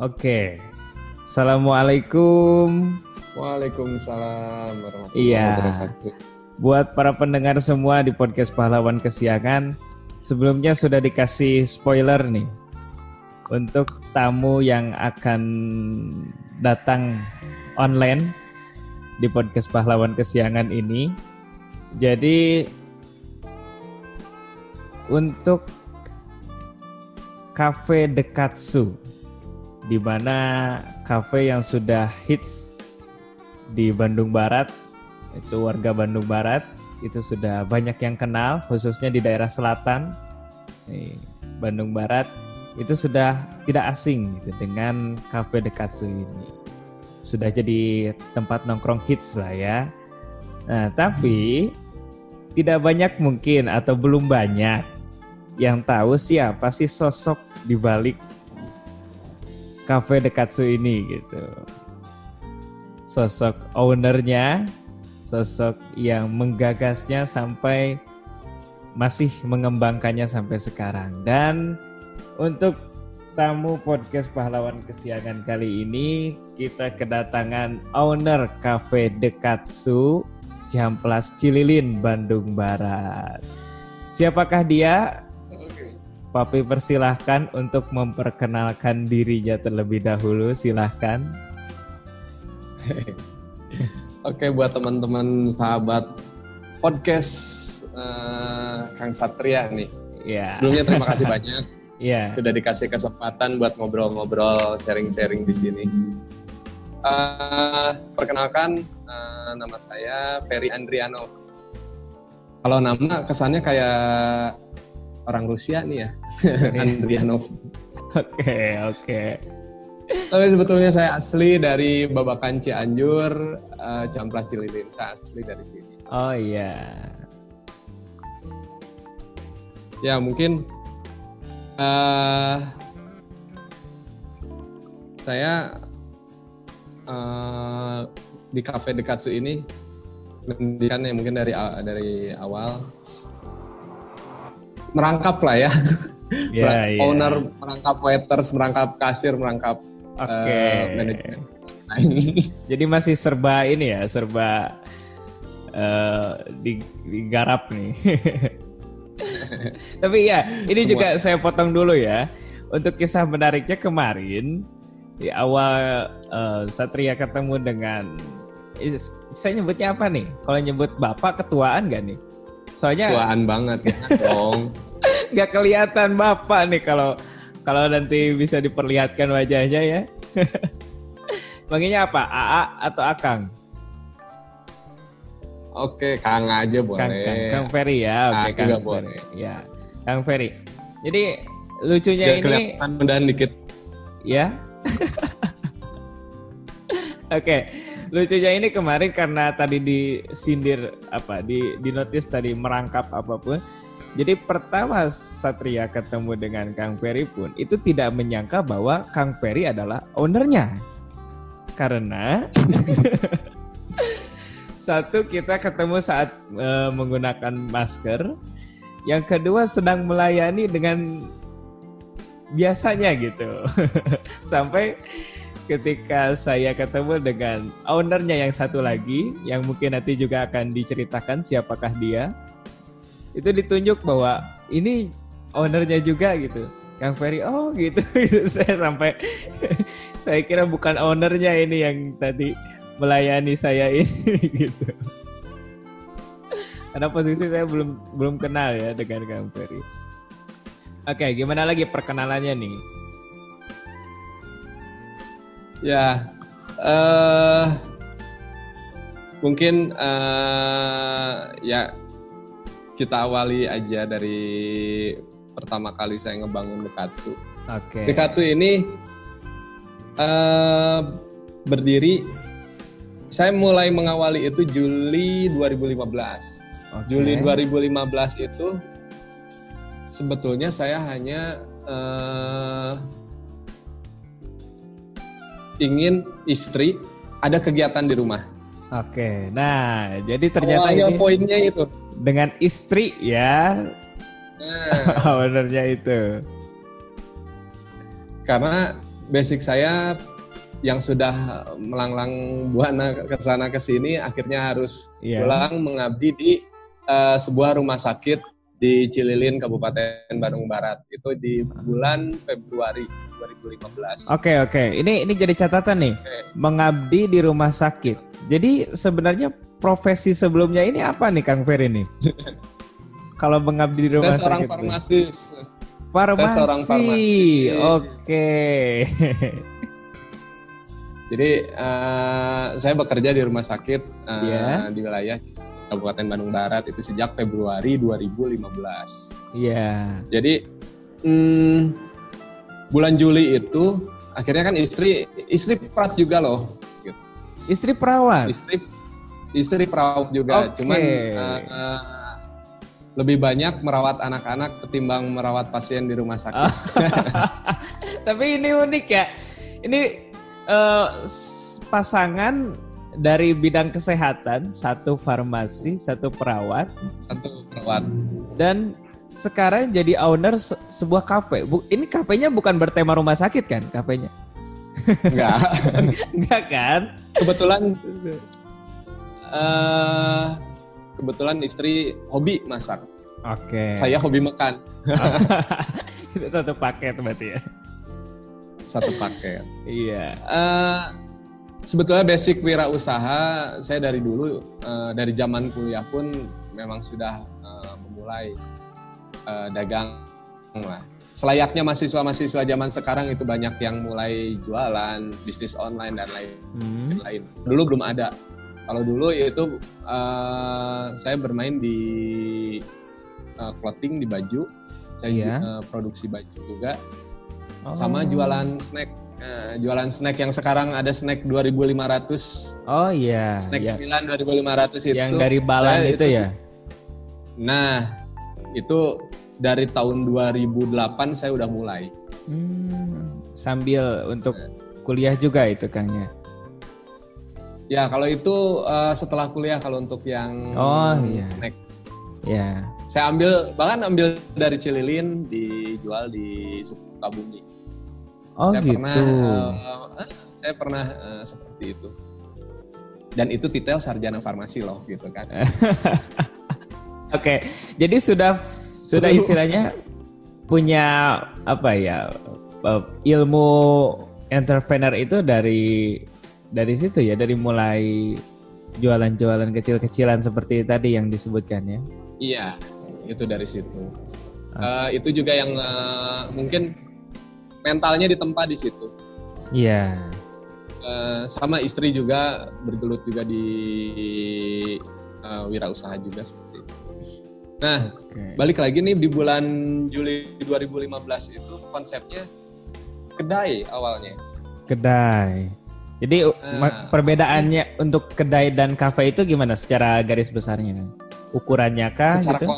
Oke. Assalamualaikum. Waalaikumsalam warahmatullahi Iya. wabarakatuh. Buat para pendengar semua di podcast Pahlawan Kesiangan, sebelumnya sudah dikasih spoiler nih untuk tamu yang akan datang online di podcast Pahlawan Kesiangan ini. Jadi untuk Cafe Dekatsu di mana cafe yang sudah hits di Bandung Barat itu warga Bandung Barat itu sudah banyak yang kenal khususnya di daerah selatan Bandung Barat itu sudah tidak asing gitu dengan cafe Dekatsu ini sudah jadi tempat nongkrong hits lah ya. Nah tapi tidak banyak mungkin atau belum banyak yang tahu siapa sih sosok di balik cafe Dekatsu ini gitu. Sosok ownernya, sosok yang menggagasnya sampai masih mengembangkannya sampai sekarang. Dan untuk tamu podcast pahlawan kesiangan kali ini kita kedatangan owner Cafe Dekatsu Cihamplas Cililin Bandung Barat. Siapakah dia? Papi persilahkan untuk memperkenalkan dirinya terlebih dahulu. Silahkan. Oke buat teman-teman sahabat podcast eh, Kang Satria nih. Ya. Sebelumnya terima kasih banyak Ya. sudah dikasih kesempatan buat ngobrol-ngobrol, sharing-sharing di sini. Eh, perkenalkan eh, nama saya Ferry Andrianov. Kalau nama kesannya kayak orang Rusia nih ya, Andrianov. Oke, oke. Tapi sebetulnya saya asli dari Babakan Cianjur, eh, Ciamplas Cililin. Saya asli dari sini. Oh iya. Ya mungkin eh saya eh, di cafe Dekatsu ini mendirikan ya mungkin dari dari awal merangkap lah ya, Ya, iya. owner merangkap waiters, merangkap kasir, merangkap eh, manajemen. lain. Jadi masih serba ini ya, serba di, digarap nih. Tapi ya, ini Semua. juga saya potong dulu ya. Untuk kisah menariknya kemarin di awal eh, Satria ketemu dengan is- saya nyebutnya apa nih? Kalau nyebut bapak ketuaan gak nih? Soalnya Tuaan banget jangan dong. nggak kelihatan bapak nih kalau kalau nanti bisa diperlihatkan wajahnya ya. Manggilnya apa? AA atau Akang? Oke, Kang aja boleh. Kang, Kang, Kang Ferry ya. Oke, Ah, Kang juga Ferry. boleh. Ya, Kang Ferry. Jadi lucunya Biar ini kelihatan mudahan dikit. ya. Oke, lucunya ini kemarin karena tadi disindir apa di di notice tadi merangkap apa pun. Jadi pertama Satria ketemu dengan Kang Ferry pun itu tidak menyangka bahwa Kang Ferry adalah ownernya. Karena satu kita ketemu saat eh, menggunakan masker, yang kedua sedang melayani dengan biasanya gitu. Sampai ketika saya ketemu dengan ownernya yang satu lagi, yang mungkin nanti juga akan diceritakan siapakah dia, itu ditunjuk bahwa ini ownernya juga gitu. Kang Ferry, oh gitu, saya sampai saya kira bukan ownernya ini yang tadi melayani saya ini gitu. Karena posisi saya belum belum kenal ya dengan Kang Ferry. Oke, gimana lagi perkenalannya nih? Ya, eh mungkin eh ya kita awali aja dari pertama kali saya ngebangun Dekatsu. Oke. Dekatsu ini eh berdiri, saya mulai mengawali itu Juli 2015. Oke. Juli 2015 itu sebetulnya saya hanya eh, ingin istri ada kegiatan di rumah. Oke, nah jadi ternyata Awalnya ini poinnya itu. dengan istri ya, Nah, ownernya itu. karena basic saya yang sudah melanglang buana ke sana ke sini akhirnya harus Iya. pulang mengabdi di eh, sebuah rumah sakit di Cililin Kabupaten Bandung Barat itu di bulan Februari 2015. Oke oke, ini ini jadi catatan nih, Oke. mengabdi di rumah sakit. Jadi sebenarnya profesi sebelumnya ini apa nih Kang Ferry nih? Kalau mengabdi di rumah Saya seorang sakit. farmasis. Farmasi. Saya seorang farmasis. Oke. Jadi eh, saya bekerja di rumah sakit eh, Iya. di wilayah Kabupaten Bandung Barat itu sejak Februari 2015. Iya. Jadi hmm, bulan Juli itu akhirnya kan istri istri perawat juga loh. gitu. Istri perawat. Istri istri perawat juga, Oke. cuman eh, eh, lebih banyak merawat anak-anak ketimbang merawat pasien di rumah sakit. Tapi ini unik ya. Ini eh, s- pasangan dari bidang kesehatan, satu farmasi, satu perawat, Satu perawat. dan sekarang jadi owner se- sebuah kafe. Bu- ini kafenya bukan bertema rumah sakit kan? Kafenya? Enggak. Enggak kan? kebetulan eh kebetulan istri hobi masak. Oke. Saya hobi makan. Itu satu paket berarti ya. Satu paket. Iya. Eh, sebetulnya basic wirausaha saya dari dulu eh, dari zaman kuliah pun memang sudah eh, memulai eh, dagang lah. Selayaknya mahasiswa-mahasiswa zaman sekarang itu banyak yang mulai jualan, bisnis online dan lain Hmm. Dulu belum ada. Kalau dulu itu eh, saya bermain di eh, clothing di baju, saya Iya. eh, produksi baju juga, Oh. sama jualan snack. Eh, jualan snack yang sekarang ada snack 2.500, Oh iya. snack Ya. 9 2.500 itu. Yang dari balan saya itu ya. Nah, itu dari tahun 2008 saya udah mulai. Hmm, sambil untuk kuliah juga itu Kang ya. Ya kalau itu eh, setelah kuliah kalau untuk yang Oh, iya. snack Ya. Saya ambil bahkan ambil dari Cililin dijual di Sukabumi. Oh saya gitu. pernah eh, saya pernah eh, seperti itu. Dan itu titel sarjana farmasi loh gitu kan. Oke, jadi sudah sudah istilahnya punya apa ya eh, ilmu entrepreneur itu dari dari situ ya, dari mulai jualan-jualan kecil-kecilan seperti tadi yang disebutkan ya. Iya, itu dari situ. Eh, itu juga yang eh, mungkin mentalnya ditempa di situ. Iya. Eh, sama istri juga bergelut juga di eh, wirausaha juga seperti itu. Nah, Oke. balik lagi nih di bulan Juli 2015 itu konsepnya kedai awalnya. Kedai. Jadi Ah. ma- perbedaannya untuk kedai dan kafe itu gimana secara garis besarnya? Ukurannya kah secara gitu?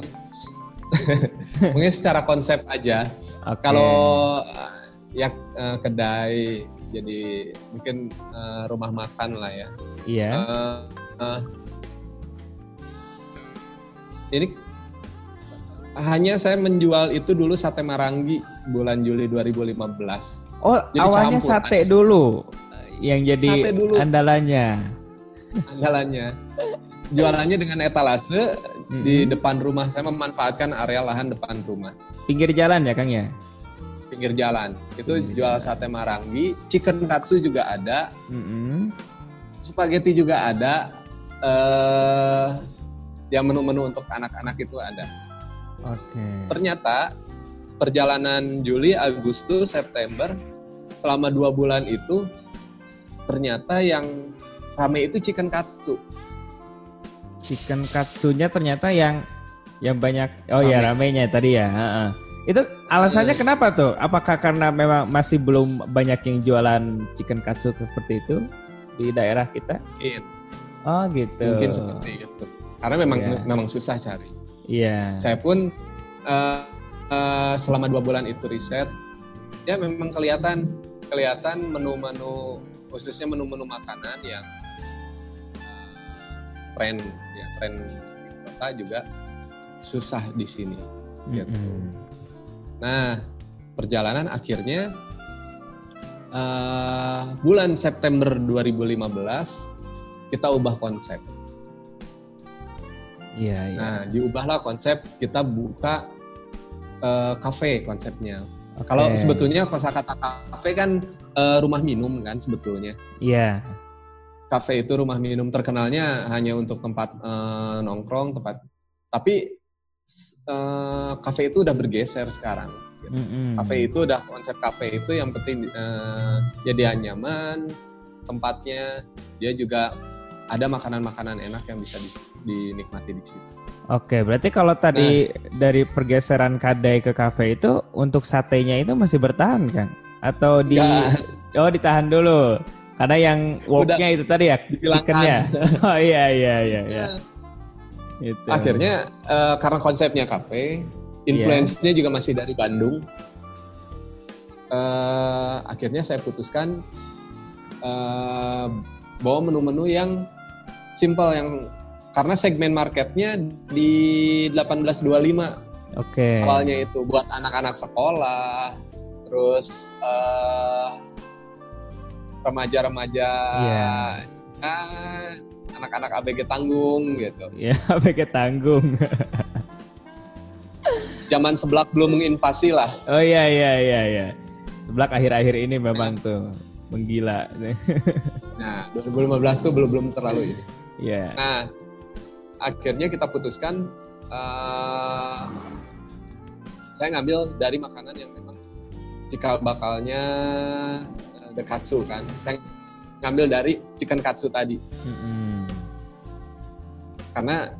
mungkin secara konsep aja. Oke. Kalau eh, ya eh, kedai jadi mungkin eh, rumah makan lah ya. iya. Eh, eh, ini hanya saya menjual itu dulu sate marangi bulan Juli 2015. Oh, jadi awalnya campur, sate Anies. dulu yang jadi Sate dulu. andalannya. Andalannya. Jualannya dengan etalase di Mm-mm. depan rumah. Saya memanfaatkan area lahan depan rumah. Pinggir jalan ya, Kang ya? pinggir jalan. Itu Pinggir jual jalan. sate marangi, chicken katsu juga ada, Mm-mm. spaghetti juga ada. Eh ya menu-menu untuk anak-anak itu ada. Oke. Ternyata perjalanan Juli, Agustus, September selama dua bulan itu ternyata yang rame itu chicken katsu. Chicken katsunya ternyata yang yang banyak oh ya Rame. ramenya tadi ya. heeh. Itu alasannya kenapa tuh? Apakah karena memang masih belum banyak yang jualan chicken katsu seperti itu di daerah kita? It, Oh gitu. mungkin seperti itu. Karena memang Iya. memang susah cari. Iya. Saya pun eh, eh, selama dua bulan itu riset, ya memang kelihatan kelihatan menu-menu khususnya menu-menu makanan yang uh, tren ya tren kota juga susah di sini. Gitu. Mm-mm. Nah perjalanan akhirnya uh, bulan September 2015 kita ubah konsep. Iya, iya. Nah diubahlah konsep kita buka uh, cafe konsepnya. Oke. Kalau sebetulnya kosakata kafe kan eh, rumah minum kan sebetulnya. Iya. Kafe itu rumah minum terkenalnya hanya untuk tempat eh, nongkrong, tempat. Tapi eh, kafe itu udah bergeser sekarang. gitu. Kafe itu udah konsep kafe itu yang penting ya dia nyaman, tempatnya dia juga ada makanan-makanan enak yang bisa di- dinikmati di situ. Oke, berarti kalau tadi dari pergeseran kadai ke kafe itu untuk satenya itu masih bertahan kan? Atau di Nggak, oh ditahan dulu? Karena yang woknya itu tadi ya chickennya. Oh iya iya iya iya. Itu. Akhirnya eh, karena konsepnya kafe, influence-nya juga masih dari Bandung. eh, akhirnya saya putuskan eh, bawa menu-menu yang simple yang karena segmen marketnya di 1825 Oke. awalnya itu buat anak-anak sekolah, terus eh, remaja-remaja, Iya. ah, anak-anak ABG tanggung gitu. Ya, pakai tanggung. zaman sebelah belum menginvasi lah. Oh iya iya iya iya. Sebelah akhir-akhir ini memang tuh menggila. Nah, 2015 tuh belum belum terlalu ini. Iya. Nah, akhirnya kita putuskan eh, saya ngambil dari makanan yang memang cikal bakalnya eh, dekatsu kan. Saya ngambil dari chicken katsu tadi Mm-mm. karena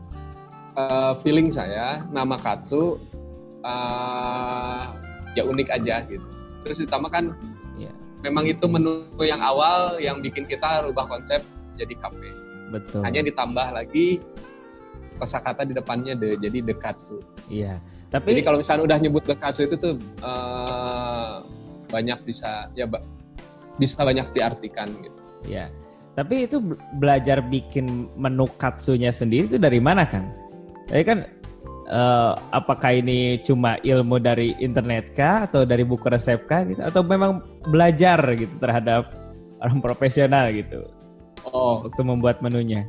eh, feeling saya nama katsu eh, ya unik aja gitu. Terus ditambah kan Iya. memang itu menu yang awal yang bikin kita rubah konsep jadi kafe. Betul. Hanya ditambah lagi kosakata di depannya de, jadi dekatsu. Iya. Jadi Tapi kalau misalnya udah nyebut dekatsu itu tuh eh, banyak bisa ya bisa banyak diartikan gitu. ya. Tapi itu be- belajar bikin menu katsunya sendiri itu dari mana, Kang? Jadi kan eh, apakah ini cuma ilmu dari internet kah atau dari buku resep kah gitu atau memang belajar gitu terhadap orang profesional gitu Oh, waktu membuat menunya?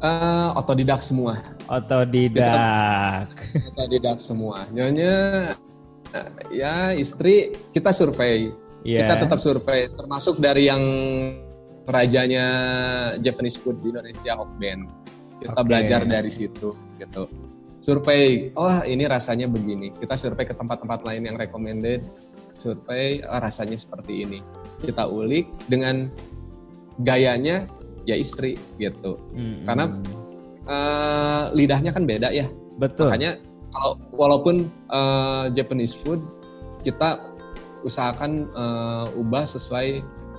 eh, otodidak semua. Otodidak. Otodidak semua. Nyonya eh, ya istri kita survei. Iya. Kita tetap survei termasuk dari yang rajanya Japanese food di Indonesia Hokben. Kita Oke. belajar dari situ gitu. Survei, oh ini rasanya begini. Kita survei ke tempat-tempat lain yang recommended. Survei, oh, rasanya seperti ini. Kita ulik dengan gayanya ya istri gitu. Mm-mm. Karena Eh, lidahnya kan beda ya. betul. Makanya kalau walaupun eh, Japanese food kita usahakan eh, ubah sesuai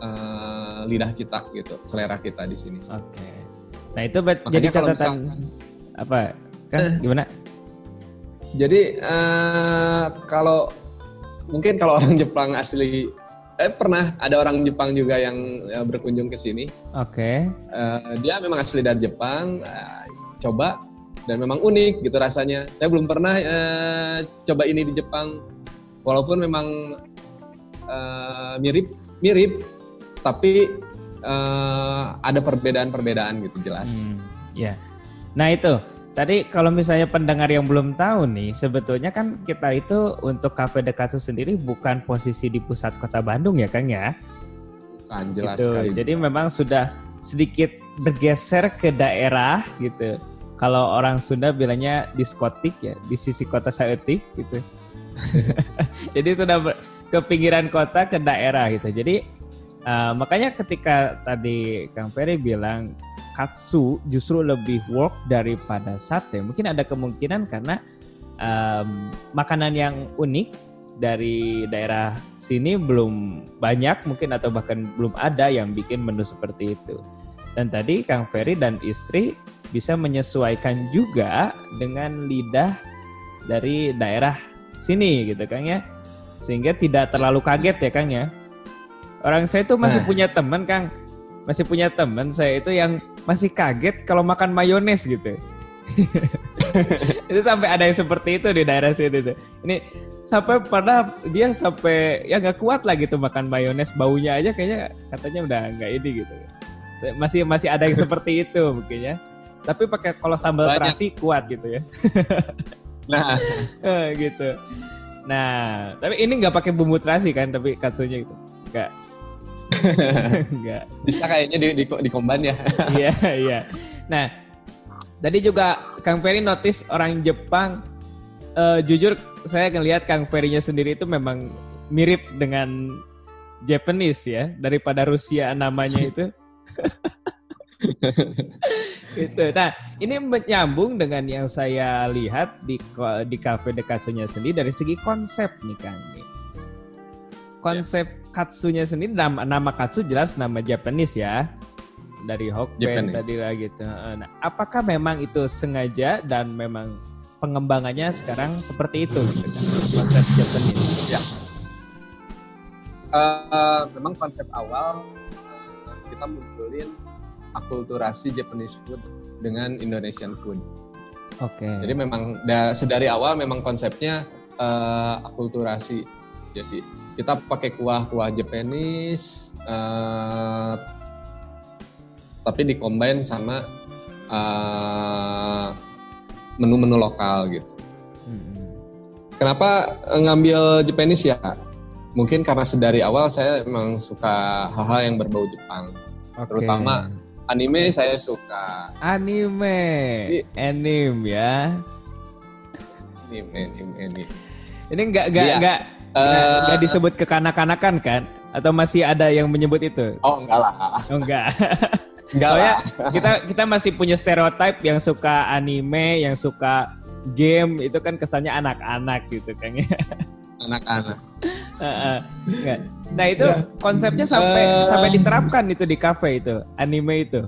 eh, lidah kita gitu, selera kita di sini. Oke. Nah itu Makanya jadi kalau catatan misalkan- apa? Kan Eh. gimana? Jadi eh, kalau mungkin kalau orang Jepang asli eh pernah ada orang Jepang juga yang eh, berkunjung ke sini. Oke. Eh, dia memang asli dari Jepang, eh, coba dan memang unik gitu rasanya. Saya belum pernah eh, coba ini di Jepang, walaupun memang eh, mirip mirip, tapi eh, ada perbedaan-perbedaan gitu jelas. Hmm, ya. Nah itu tadi kalau misalnya pendengar yang belum tahu nih, sebetulnya kan kita itu untuk Cafe Dekatsu sendiri bukan posisi di pusat kota Bandung ya Kang ya. Kan jelas Gitu. sekali. Jadi memang sudah sedikit bergeser ke daerah gitu. Kalau orang Sunda bilangnya diskotik ya, di sisi kota Saetik gitu. Jadi sudah ber- ke pinggiran kota ke daerah gitu. Jadi uh, makanya ketika tadi Kang Ferry bilang katsu justru lebih work daripada sate, mungkin ada kemungkinan karena um, makanan yang unik dari daerah sini belum banyak mungkin atau bahkan belum ada yang bikin menu seperti itu. Dan tadi Kang Ferry dan istri bisa menyesuaikan juga dengan lidah dari daerah sini gitu Kang ya. Sehingga tidak terlalu kaget ya Kang ya. Orang saya tuh masih Nah. punya teman Kang, masih punya teman saya itu yang masih kaget kalau makan mayones gitu. itu sampai ada yang seperti itu di daerah sini tuh. Ini sampai pada dia sampai ya nggak kuat lah gitu makan mayones baunya aja kayaknya katanya udah nggak ini gitu. Masih masih ada yang seperti itu mungkin ya. Tapi pakai kalau sambal Banyak. terasi kuat gitu ya. Nah, Eh, gitu. Nah, tapi ini nggak pakai bumbu terasi kan, tapi katsunya gitu. Nggak. Nggak. bisa kayaknya di di, di combine ya. Iya, iya. Nah, tadi juga Kang Ferry notice orang Jepang eh, jujur saya ngelihat Kang Ferry-nya sendiri itu memang mirip dengan Japanese ya daripada Rusia namanya itu. gitu. Nah, ini menyambung dengan yang saya lihat di di kafe dekasunya sendiri dari segi konsep nih Kang. Konsep katsunya sendiri nama, nama katsu jelas nama Japanese ya. Dari Hokben Japanese. tadi lah gitu. Nah, apakah memang itu sengaja dan memang pengembangannya sekarang seperti itu gitu kan? Konsep Japanese. Ya. Eh, memang konsep awal eh, kita munculin akulturasi Japanese food dengan Indonesian food. Oke. Jadi memang da, sedari awal memang konsepnya eh, akulturasi. Jadi kita pakai kuah-kuah Japanese, eh, tapi dikombin sama eh, menu-menu lokal gitu. Mm-mm. Kenapa ngambil Japanese ya? Mungkin karena sedari awal saya memang suka hal-hal yang berbau Jepang. Oke. Terutama Anime saya suka. anime, anime ya. Anime, anime, anime. Ini enggak enggak Iya. enggak Eh, enggak disebut kekanak-kanakan kan? Atau masih ada yang menyebut itu? oh enggak lah. Oh enggak. Enggak Soalnya lah. kita kita masih punya stereotip yang suka anime, yang suka game itu kan kesannya anak-anak gitu kan ya. Anak-anak. Nah, itu Ya. konsepnya sampai Eh. sampai diterapkan itu di cafe itu, anime itu.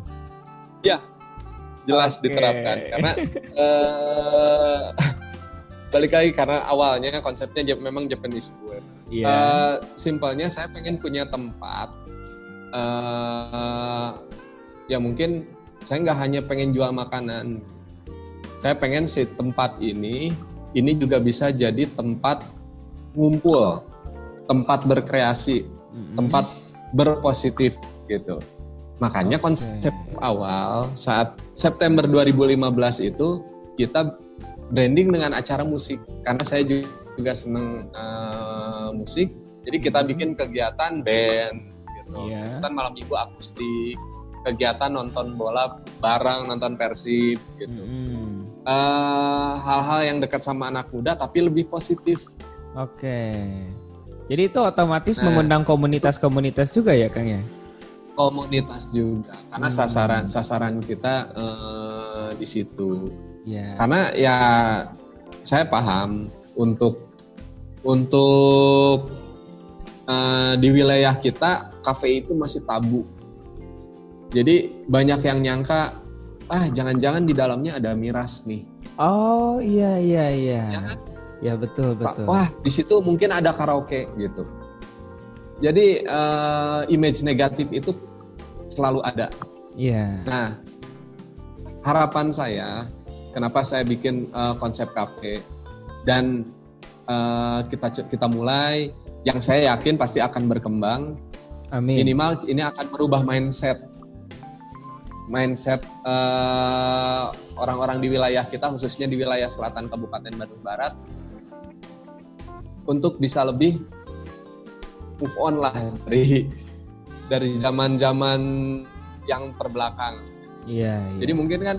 Jelas Oke. diterapkan. Karena eh balik lagi karena awalnya konsepnya memang Japanese food. Iya. Eh, simpelnya saya pengen punya tempat eh ya mungkin saya nggak hanya pengen jual makanan saya pengen si tempat ini ini juga bisa jadi tempat ngumpul tempat berkreasi Mm-mm. tempat berpositif gitu makanya Oke. konsep awal saat September 2015 itu kita branding dengan acara musik karena saya ju- juga seneng eh, musik jadi kita bikin kegiatan band gitu Iya. kegiatan malam minggu akustik kegiatan nonton bola bareng nonton persib gitu Mm-mm. Eh, hal-hal yang dekat sama anak muda tapi lebih positif Oke. Jadi itu otomatis Nah, mengundang komunitas-komunitas juga ya, Kang ya? komunitas juga karena Hmm. sasaran sasaran kita eh, di situ Ya. karena ya saya paham untuk untuk eh, di wilayah kita kafe itu masih tabu jadi banyak yang nyangka ah jangan-jangan di dalamnya ada miras nih Oh, iya iya iya. Ya kan? Ya betul betul. wah di situ mungkin ada karaoke gitu jadi eh, image negatif itu selalu ada Iya. Nah, harapan saya, kenapa saya bikin uh, konsep kafe dan uh, kita kita mulai, yang saya yakin pasti akan berkembang. Amin. Minimal ini akan merubah mindset, mindset uh, orang-orang di wilayah kita, khususnya di wilayah selatan Kabupaten Bandung Barat, untuk bisa lebih move on lah dari dari zaman-zaman yang terbelakang. Iya, iya. Jadi mungkin kan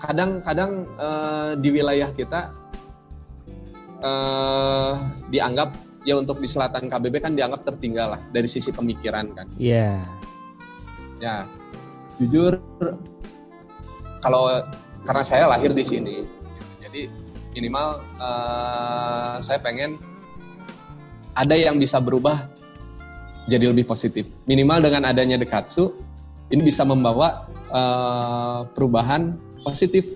kadang-kadang eh, di wilayah kita eh, dianggap ya untuk di selatan KBB kan dianggap tertinggal lah dari sisi pemikiran kan. Iya. Ya jujur kalau karena saya lahir di sini, jadi minimal eh, saya pengen ada yang bisa berubah jadi lebih positif. Minimal dengan adanya Dekatsu ini bisa membawa eh, perubahan positif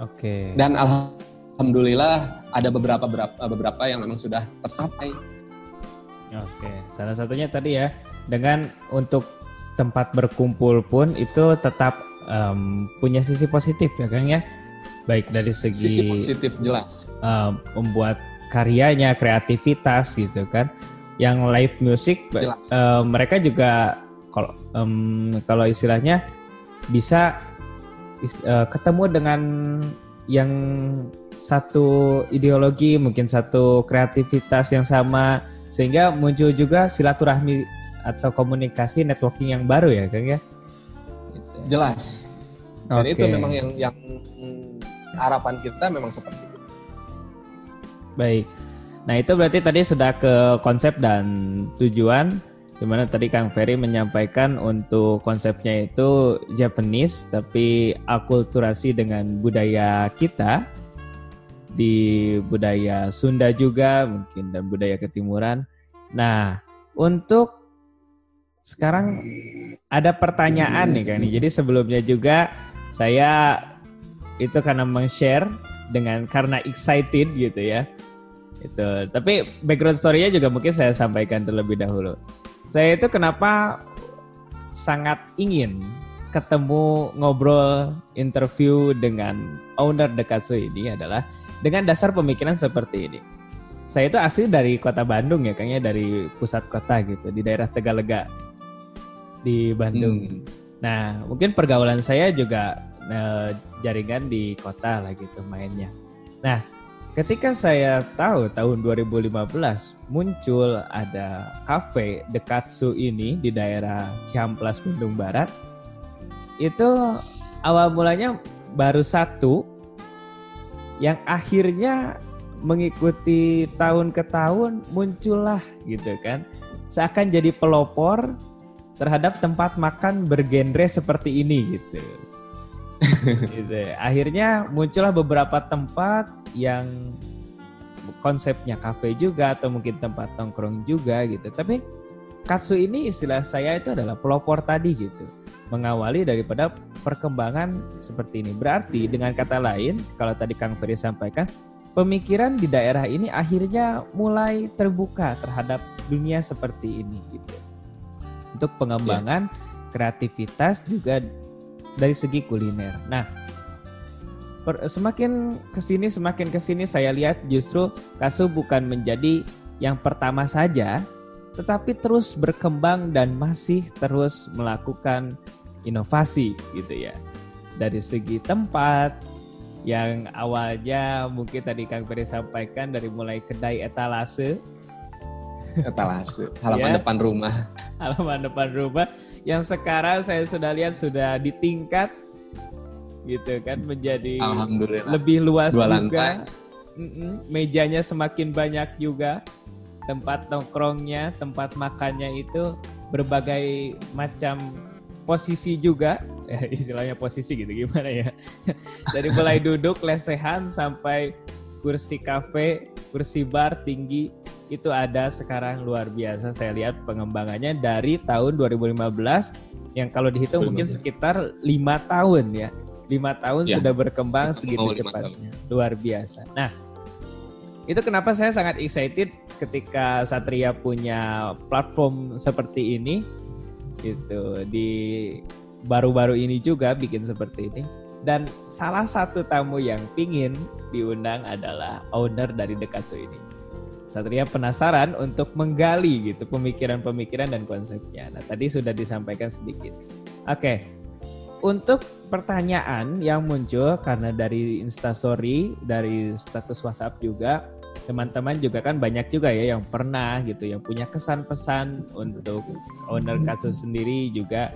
Oke. dan alhamdulillah ada beberapa beberapa, yang memang sudah tercapai. Oke, salah satunya tadi ya dengan untuk tempat berkumpul pun itu tetap um, punya sisi positif ya Kang ya. Baik dari segi sisi positif jelas. Um, membuat karyanya, kreativitas gitu kan. Yang live music um, mereka juga kalau um, kalau istilahnya bisa uh, ketemu dengan yang satu ideologi, mungkin satu kreativitas yang sama sehingga muncul juga silaturahmi atau komunikasi networking yang baru ya, Kang ya. Jelas. Dan okay. itu memang yang yang harapan kita memang seperti itu. Baik. Nah, itu berarti tadi sudah ke konsep dan tujuan di mana tadi Kang Ferry menyampaikan untuk konsepnya itu Japanese tapi akulturasi dengan budaya kita di budaya Sunda juga mungkin dan budaya ketimuran. Nah, untuk sekarang ada pertanyaan nih kan. Jadi sebelumnya juga saya itu karena meng-share dengan karena excited gitu ya. Itu. Tapi background story-nya juga mungkin saya sampaikan terlebih dahulu. Saya itu kenapa sangat ingin ketemu ngobrol interview dengan owner Dekatsu ini adalah dengan dasar pemikiran seperti ini. Saya itu asli dari kota Bandung ya, kayaknya dari pusat kota gitu, di daerah Tegalega di Bandung. Hmm. Nah, mungkin pergaulan saya juga eh, jaringan di kota lah gitu mainnya. Nah, ketika saya tahu tahun 2015 muncul ada kafe Dekatsu ini di daerah Ciamplas Bandung Barat, itu awal mulanya baru satu yang akhirnya mengikuti tahun ke tahun muncullah gitu kan seakan jadi pelopor terhadap tempat makan bergenre seperti ini gitu. Gitu. Akhirnya muncullah beberapa tempat yang konsepnya kafe juga atau mungkin tempat nongkrong juga gitu. Tapi Katsu ini istilah saya itu adalah pelopor tadi gitu. Mengawali daripada perkembangan seperti ini. Berarti dengan kata lain, kalau tadi Kang Ferry sampaikan, pemikiran di daerah ini akhirnya mulai terbuka terhadap dunia seperti ini gitu. Untuk pengembangan ya. kreativitas juga dari segi kuliner. Nah, per, semakin ke sini semakin ke sini saya lihat justru Kasu bukan menjadi yang pertama saja, tetapi terus berkembang dan masih terus melakukan inovasi gitu ya. Dari segi tempat yang awalnya mungkin tadi Kang Ferry sampaikan dari mulai kedai etalase etalase halaman ya, depan rumah halaman depan rumah yang sekarang saya sudah lihat sudah ditingkat gitu kan menjadi lebih luas Dua juga. mejanya semakin banyak juga. Tempat nongkrongnya tempat makannya itu berbagai macam posisi juga. Ya, istilahnya posisi gitu gimana ya? Dari mulai duduk lesehan sampai kursi kafe kursi bar tinggi itu ada sekarang luar biasa. Saya lihat pengembangannya dari tahun 2015 yang kalau dihitung 2015. mungkin sekitar lima tahun ya. Lima tahun ya. sudah berkembang segitu cepatnya. Luar biasa. Nah itu kenapa saya sangat excited ketika Satria punya platform seperti ini gitu. Di baru-baru ini juga bikin seperti ini dan salah satu tamu yang pingin diundang adalah owner dari Dekatsu ini. Satria penasaran untuk menggali gitu pemikiran-pemikiran dan konsepnya. Nah tadi sudah disampaikan sedikit. Oke, untuk pertanyaan yang muncul karena dari Instastory, dari status WhatsApp juga, teman-teman juga kan banyak juga ya yang pernah gitu yang punya kesan pesan untuk owner kasus sendiri juga.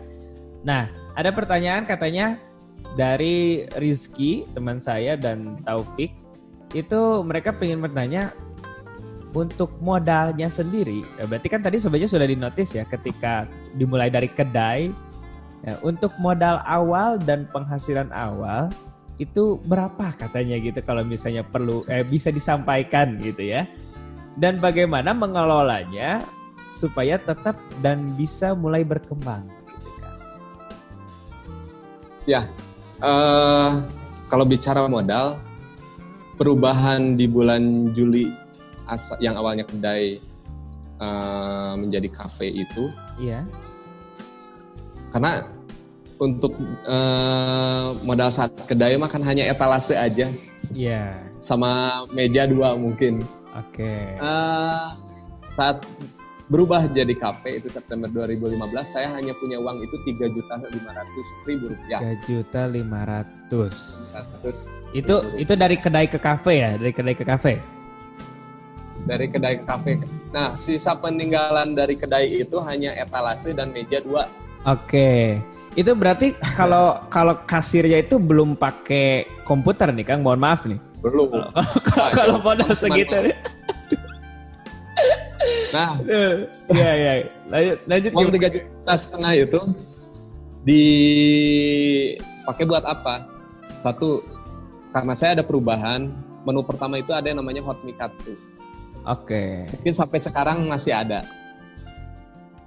Nah, ada pertanyaan katanya dari Rizky teman saya dan Taufik itu mereka ingin bertanya untuk modalnya sendiri. Ya, berarti kan tadi sebenarnya sudah dinotis ya ketika dimulai dari kedai ya, untuk modal awal dan penghasilan awal itu berapa katanya gitu kalau misalnya perlu eh, bisa disampaikan gitu ya dan bagaimana mengelolanya supaya tetap dan bisa mulai berkembang gitu kan. ya uh, kalau bicara modal perubahan di bulan Juli yang awalnya kedai uh, menjadi kafe itu. Iya. Karena untuk uh, modal saat kedai mah kan hanya etalase aja. Iya. Sama meja dua mungkin. Oke. Okay. Uh, saat berubah jadi kafe itu September 2015 saya hanya punya uang itu tiga juta lima ratus ribu rupiah. Tiga juta lima ratus. Itu itu dari kedai ke kafe ya, dari kedai ke kafe. Dari kedai ke kafe. Nah sisa peninggalan dari kedai itu hanya etalase dan meja dua. Oke, itu berarti kalau kalau kasirnya itu belum pakai komputer nih Kang, mohon maaf nih. Belum. Kalau modal segitu. Nah, ya ya. Lanjut lanjut. Uang tiga juta setengah itu dipakai buat apa? Satu, karena saya ada perubahan. Menu pertama itu ada yang namanya hot mikatsu. Oke. Okay. Mungkin sampai sekarang masih ada.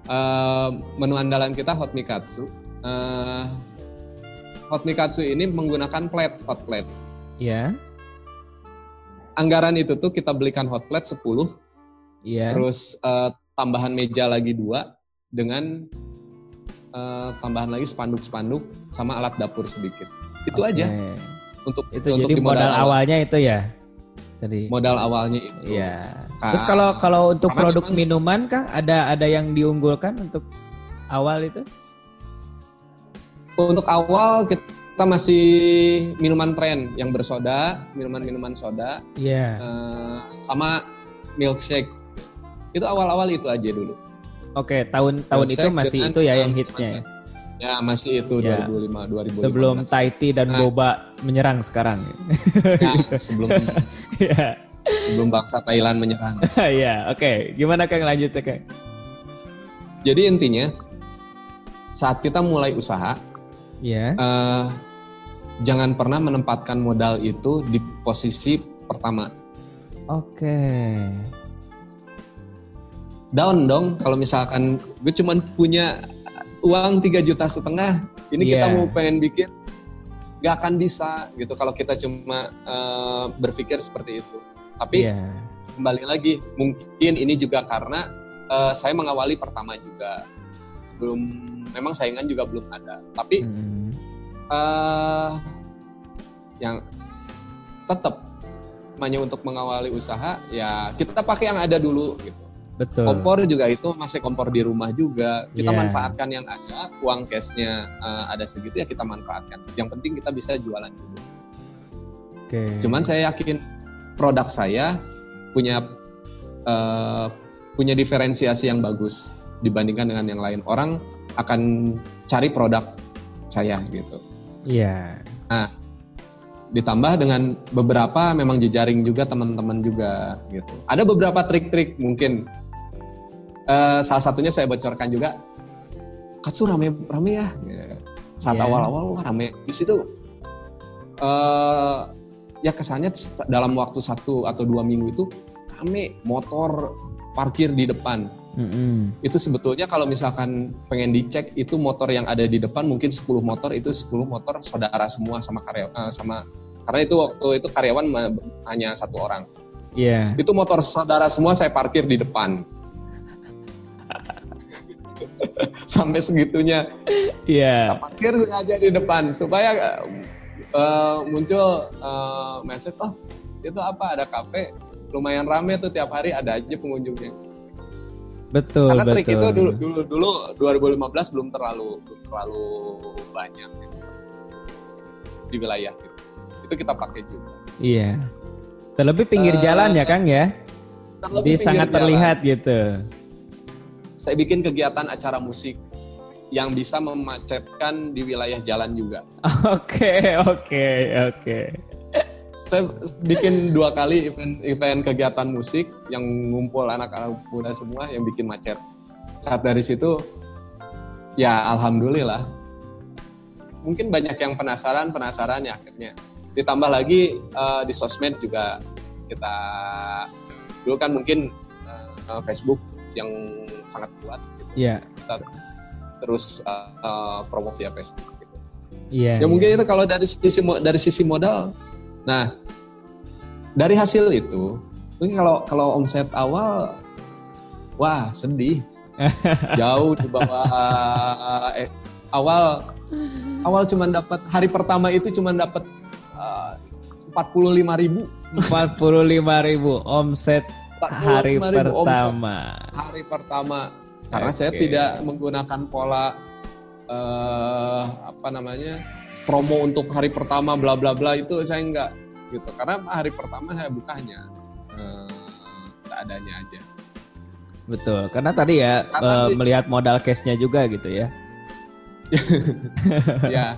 Uh, menu andalan kita hot mikatsu. Uh, hot mikatsu ini menggunakan plate hot plate. Iya. Yeah. Anggaran itu tuh kita belikan hot plate 10 Yeah. Terus uh, tambahan meja lagi dua dengan uh, tambahan lagi spanduk-spanduk sama alat dapur sedikit. Itu okay. aja. Untuk itu untuk jadi modal, modal awalnya itu ya. Tadi. Modal awalnya itu. Iya. Terus kalau kalau untuk produk minuman kah ada ada yang diunggulkan untuk awal itu? Untuk awal kita masih minuman tren yang bersoda, minuman-minuman soda. Iya. Yeah. Uh, sama milkshake itu awal-awal itu aja dulu. Oke, tahun tahun itu masih itu ya yang hitsnya. Ya masih itu ya. 2005 2015. Sebelum Taiti dan nah. Boba menyerang sekarang. Ya, sebelum ya. sebelum bangsa Thailand menyerang. ya, oke. Okay. Gimana Kang lanjut ya, Kang? Jadi intinya saat kita mulai usaha, ya. Uh, jangan pernah menempatkan modal itu di posisi pertama. Oke. Okay down dong kalau misalkan gue cuman punya uang tiga juta setengah ini yeah. kita iya. mau pengen bikin nggak akan bisa gitu kalau kita cuma uh, berpikir seperti itu tapi yeah. kembali lagi mungkin ini juga karena uh, saya mengawali pertama juga belum memang saingan juga belum ada tapi mm. uh, yang tetap hanya untuk mengawali usaha ya kita pakai yang ada dulu gitu Betul. Kompor juga itu masih kompor di rumah juga. Kita yeah. manfaatkan yang ada, uang cashnya uh, ada segitu ya kita manfaatkan. Yang penting kita bisa jualan. Oke. Okay. Cuman saya yakin produk saya punya uh, punya diferensiasi yang bagus dibandingkan dengan yang lain. Orang akan cari produk saya gitu. Iya. Yeah. Nah, ditambah dengan beberapa memang jejaring juga teman-teman juga gitu. Ada beberapa trik-trik mungkin uh, salah satunya saya bocorkan juga Katsu rame rame ya saat yeah. awal-awal rame di situ uh, ya kesannya dalam waktu satu atau dua minggu itu rame motor parkir di depan mm-hmm. itu sebetulnya kalau misalkan pengen dicek itu motor yang ada di depan mungkin 10 motor itu 10 motor saudara semua sama karya uh, sama karena itu waktu itu karyawan hanya satu orang Iya. Yeah. Itu motor saudara semua saya parkir di depan. sampai segitunya. Iya. Yeah. parkir sengaja di depan supaya uh, muncul uh, mindset oh itu apa ada kafe lumayan rame tuh tiap hari ada aja pengunjungnya. Betul. Karena betul. trik itu dulu dulu dulu 2015 belum terlalu belum terlalu banyak gitu, di wilayah itu. Itu kita pakai juga. Iya. Terlebih pinggir uh, jalan ya Kang ya. Jadi sangat jalan. terlihat gitu saya bikin kegiatan acara musik yang bisa memacetkan di wilayah jalan juga. Oke, oke, oke. Saya bikin dua kali event event kegiatan musik yang ngumpul anak-anak muda semua yang bikin macet. Saat dari situ, ya alhamdulillah. Mungkin banyak yang penasaran, penasaran ya akhirnya. Ditambah lagi uh, di sosmed juga kita dulu kan mungkin uh, Facebook yang sangat kuat. Gitu. Iya. Kita terus uh, uh, promo via Facebook. Gitu. Iya. Ya mungkin yeah. itu kalau dari sisi dari sisi modal. Nah, dari hasil itu, mungkin kalau kalau omset awal wah sedih. Jauh di bawah eh, awal awal cuma dapat hari pertama itu cuma dapat empat puluh lima ribu. Empat puluh lima ribu omset hari pertama. Omset hari pertama. Karena okay. saya tidak menggunakan pola uh, apa namanya promo untuk hari pertama bla bla bla itu saya enggak gitu. Karena hari pertama saya bukanya uh, seadanya aja. Betul. Karena tadi ya karena uh, melihat modal cashnya juga gitu ya. Ya.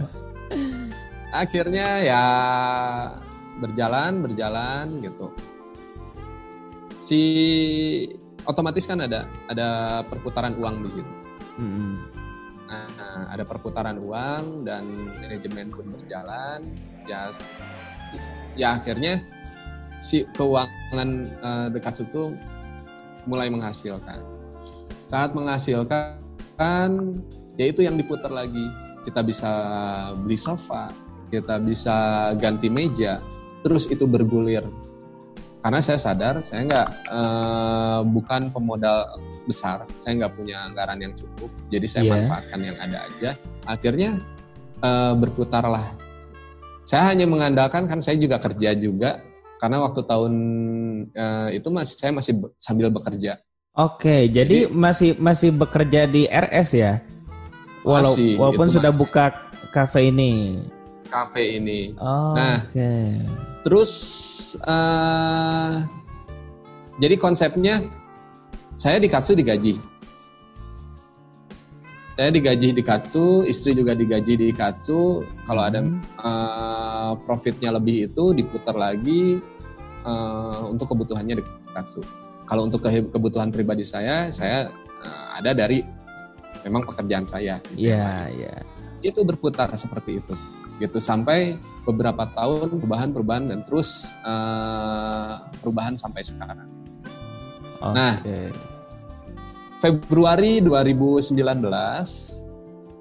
Akhirnya ya berjalan berjalan gitu si otomatis kan ada ada perputaran uang di situ. Hmm. Nah, ada perputaran uang dan manajemen pun berjalan. Ya, ya akhirnya si keuangan uh, dekat situ mulai menghasilkan. Saat menghasilkan, ya itu yang diputar lagi. Kita bisa beli sofa, kita bisa ganti meja, terus itu bergulir karena saya sadar saya nggak uh, bukan pemodal besar, saya nggak punya anggaran yang cukup, jadi saya yeah. manfaatkan yang ada aja. Akhirnya uh, berputarlah. Saya hanya mengandalkan kan saya juga kerja juga, karena waktu tahun uh, itu masih saya masih sambil bekerja. Oke, jadi, jadi masih masih bekerja di RS ya? Walau, masih, walaupun sudah masih. buka kafe ini. Kafe ini. Oh, nah, okay Terus uh, jadi konsepnya saya di Katsu digaji. Saya digaji di Katsu, istri juga digaji di Katsu. Kalau ada uh, profitnya lebih itu diputar lagi uh, untuk kebutuhannya di Katsu. Kalau untuk kebutuhan pribadi saya, saya uh, ada dari memang pekerjaan saya. Iya, gitu. iya. Itu berputar seperti itu gitu sampai beberapa tahun perubahan-perubahan dan terus uh, perubahan sampai sekarang. Okay. Nah, Februari 2019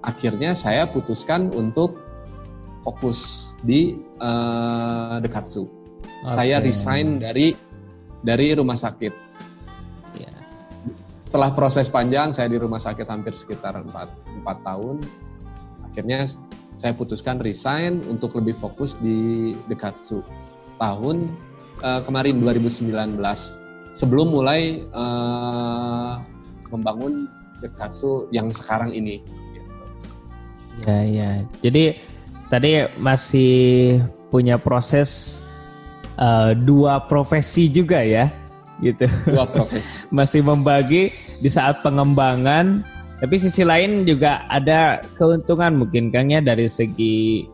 akhirnya saya putuskan untuk fokus di uh, Dekatsu. Okay. Saya resign dari dari rumah sakit. Yeah. Setelah proses panjang, saya di rumah sakit hampir sekitar 4, 4 tahun. Akhirnya saya putuskan resign untuk lebih fokus di Dekatsu tahun uh, kemarin 2019 sebelum mulai uh, membangun Dekatsu yang sekarang ini. Ya ya, jadi tadi masih punya proses uh, dua profesi juga ya, gitu. Dua profesi. masih membagi di saat pengembangan tapi sisi lain juga ada keuntungan mungkin Kang ya dari segi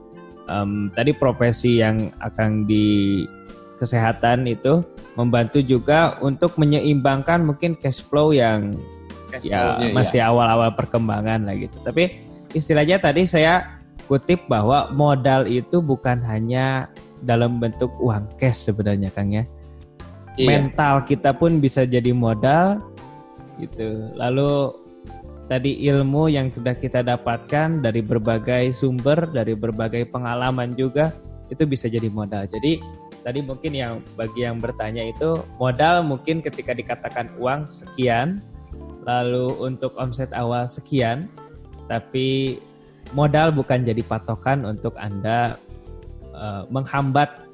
um, tadi profesi yang akan di kesehatan itu membantu juga untuk menyeimbangkan mungkin cash flow yang cash ya iya. masih awal-awal perkembangan lah gitu. Tapi istilahnya tadi saya kutip bahwa modal itu bukan hanya dalam bentuk uang cash sebenarnya Kang ya. Iya. Mental kita pun bisa jadi modal gitu. Lalu tadi ilmu yang sudah kita dapatkan dari berbagai sumber, dari berbagai pengalaman juga itu bisa jadi modal. Jadi tadi mungkin yang bagi yang bertanya itu modal mungkin ketika dikatakan uang sekian, lalu untuk omset awal sekian, tapi modal bukan jadi patokan untuk Anda uh, menghambat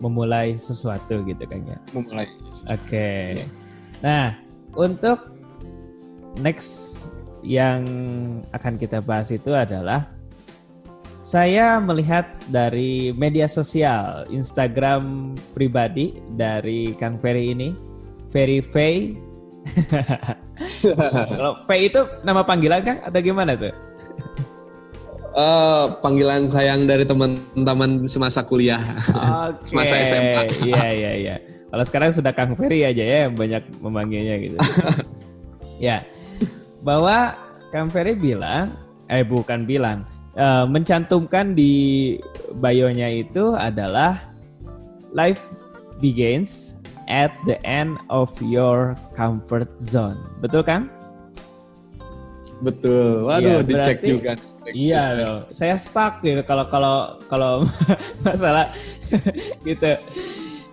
memulai sesuatu gitu kan ya. Memulai. Oke. Okay. Iya. Yeah. Nah, untuk next yang akan kita bahas itu adalah saya melihat dari media sosial Instagram pribadi dari Kang Ferry ini, Ferry Fay. Kalau Fay itu nama panggilan Kang atau gimana tuh? Uh, panggilan sayang dari teman-teman semasa kuliah, okay. semasa SMA. Iya iya iya. Kalau sekarang sudah Kang Ferry aja ya yang banyak memanggilnya gitu. ya bahwa Kang Ferry bilang, eh bukan bilang, uh, mencantumkan di bio-nya itu adalah life begins at the end of your comfort zone. Betul kan? Betul. Waduh, ya, dicek juga. Iya loh. Saya stuck gitu kalau kalau kalau masalah gitu.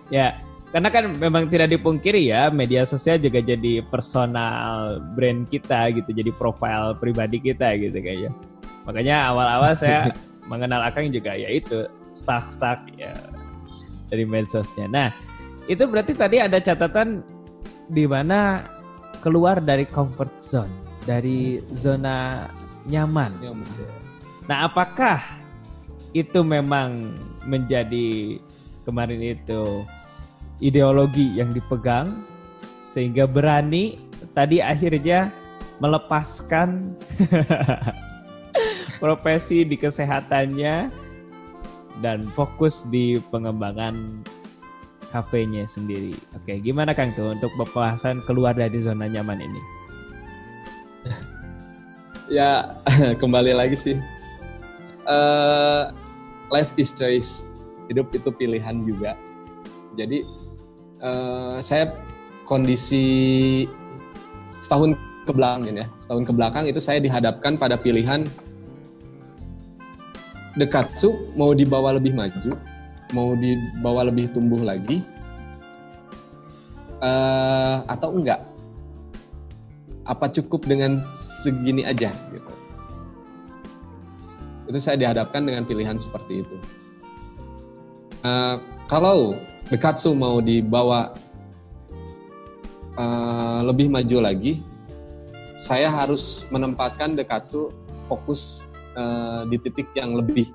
Ya. Karena kan memang tidak dipungkiri ya media sosial juga jadi personal brand kita gitu jadi profile pribadi kita gitu kayaknya makanya awal-awal saya mengenal Akang juga ya itu stuck-stuck ya dari medsosnya. Nah itu berarti tadi ada catatan di mana keluar dari comfort zone dari zona nyaman. Nah apakah itu memang menjadi kemarin itu ideologi yang dipegang sehingga berani tadi akhirnya melepaskan profesi di kesehatannya dan fokus di pengembangan kafenya sendiri. Oke, gimana Kang tuh untuk pembahasan keluar dari zona nyaman ini? ya kembali lagi sih, uh, life is choice, hidup itu pilihan juga. Jadi uh, saya kondisi setahun ke belakang ya, setahun ke belakang itu saya dihadapkan pada pilihan Dekatsu mau dibawa lebih maju, mau dibawa lebih tumbuh lagi, uh, atau enggak? Apa cukup dengan segini aja gitu? Itu saya dihadapkan dengan pilihan seperti itu. Uh, kalau Bekatsu mau dibawa uh, lebih maju lagi, saya harus menempatkan Dekatsu fokus uh, di titik yang lebih.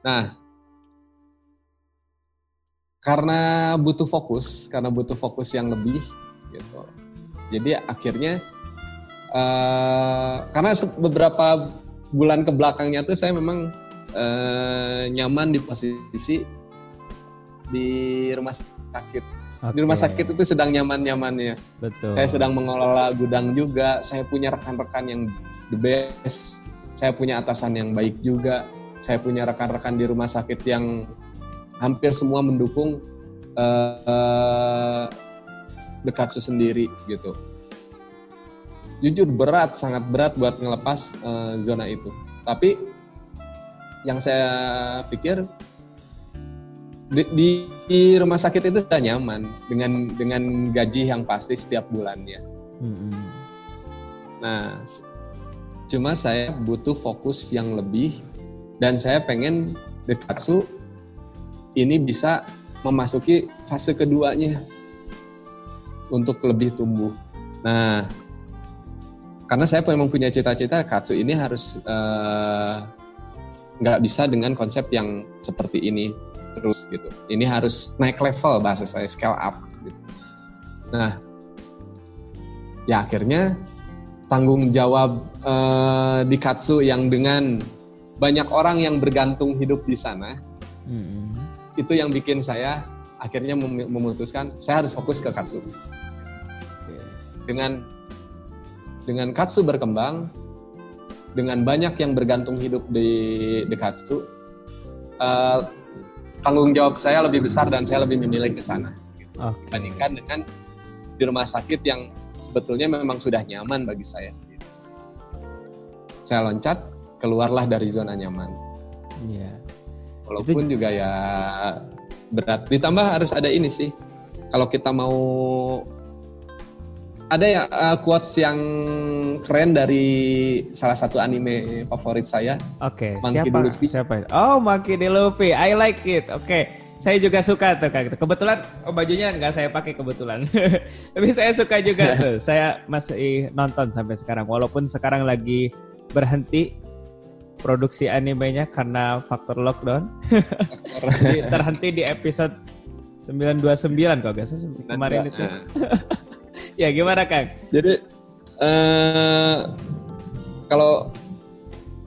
Nah, karena butuh fokus, karena butuh fokus yang lebih, gitu. Jadi akhirnya uh, karena beberapa bulan ke belakangnya tuh saya memang uh, nyaman di posisi di rumah sakit. Okay. Di rumah sakit itu sedang nyaman-nyamannya. Betul. Saya sedang mengelola gudang juga. Saya punya rekan-rekan yang the best. Saya punya atasan yang baik juga. Saya punya rekan-rekan di rumah sakit yang hampir semua mendukung uh, uh, dekat sendiri gitu. Jujur berat, sangat berat buat ngelepas uh, zona itu. Tapi yang saya pikir di, di, di rumah sakit itu sudah nyaman dengan dengan gaji yang pasti setiap bulannya. Mm-hmm. Nah, cuma saya butuh fokus yang lebih dan saya pengen Dekatsu ini bisa memasuki fase keduanya untuk lebih tumbuh. Nah, karena saya memang punya cita-cita Katsu ini harus eh, nggak uh, bisa dengan konsep yang seperti ini terus gitu. Ini harus naik level bahasa saya scale up. Gitu. Nah, ya akhirnya tanggung jawab uh, di Katsu yang dengan banyak orang yang bergantung hidup di sana, mm-hmm. itu yang bikin saya akhirnya memutuskan saya harus fokus ke Katsu. Okay. Dengan dengan Katsu berkembang, dengan banyak yang bergantung hidup di, di Katsu, uh, tanggung jawab saya lebih besar dan saya lebih memilih ke sana gitu. okay. dibandingkan dengan di rumah sakit yang sebetulnya memang sudah nyaman bagi saya sendiri. Saya loncat keluarlah dari zona nyaman. Iya. Yeah. Walaupun Itu... juga ya berat. Ditambah harus ada ini sih. Kalau kita mau ada ya uh, quotes yang keren dari salah satu anime favorit saya. Oke, okay, siapa? Luffy. Siapa? Oh, Monkey D. Luffy. I like it. Oke. Okay. Saya juga suka tuh kayak gitu. Kebetulan oh, bajunya nggak saya pakai kebetulan. Tapi saya suka juga tuh. Saya masih nonton sampai sekarang walaupun sekarang lagi berhenti produksi animenya karena faktor lockdown. Jadi terhenti di episode 929 kok guys kemarin itu. Ya gimana Kang? Jadi uh, kalau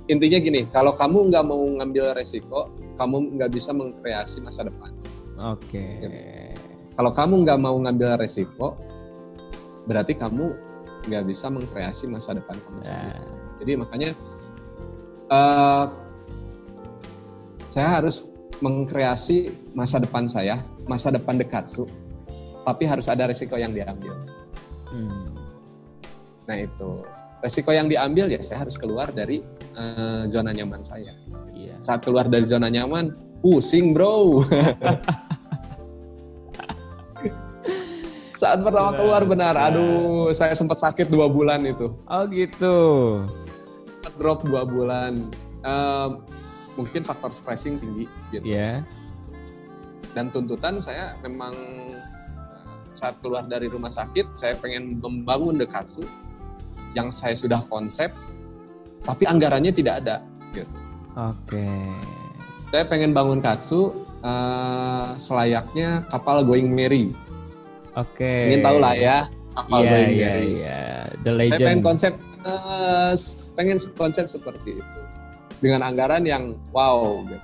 intinya gini, kalau kamu nggak mau ngambil resiko, kamu nggak bisa mengkreasi masa depan. Oke. Okay. Ya. Kalau kamu nggak mau ngambil resiko, berarti kamu nggak bisa mengkreasi masa depan kamu sendiri. Yeah. Jadi makanya uh, saya harus mengkreasi masa depan saya, masa depan dekat, su, tapi harus ada resiko yang diambil. Hmm. Nah itu resiko yang diambil ya saya harus keluar dari uh, zona nyaman saya. Iya. Saat keluar dari zona nyaman, pusing bro. Saat pertama keluar benar, aduh saya sempat sakit dua bulan itu. Oh gitu. Sempat drop dua bulan. Eh, mungkin faktor stressing tinggi gitu. Ya. Dan tuntutan saya memang saat keluar dari rumah sakit, saya pengen membangun Dekatsu yang saya sudah konsep, tapi anggarannya tidak ada. Gitu. Oke. Saya pengen bangun Katsu eh, selayaknya kapal Going Merry. Oke. Ingin tahu lah ya kapal Iya Going iya Merry. iya. The Saya pengen Legend. konsep s- pengen konsep seperti itu dengan anggaran yang wow gitu.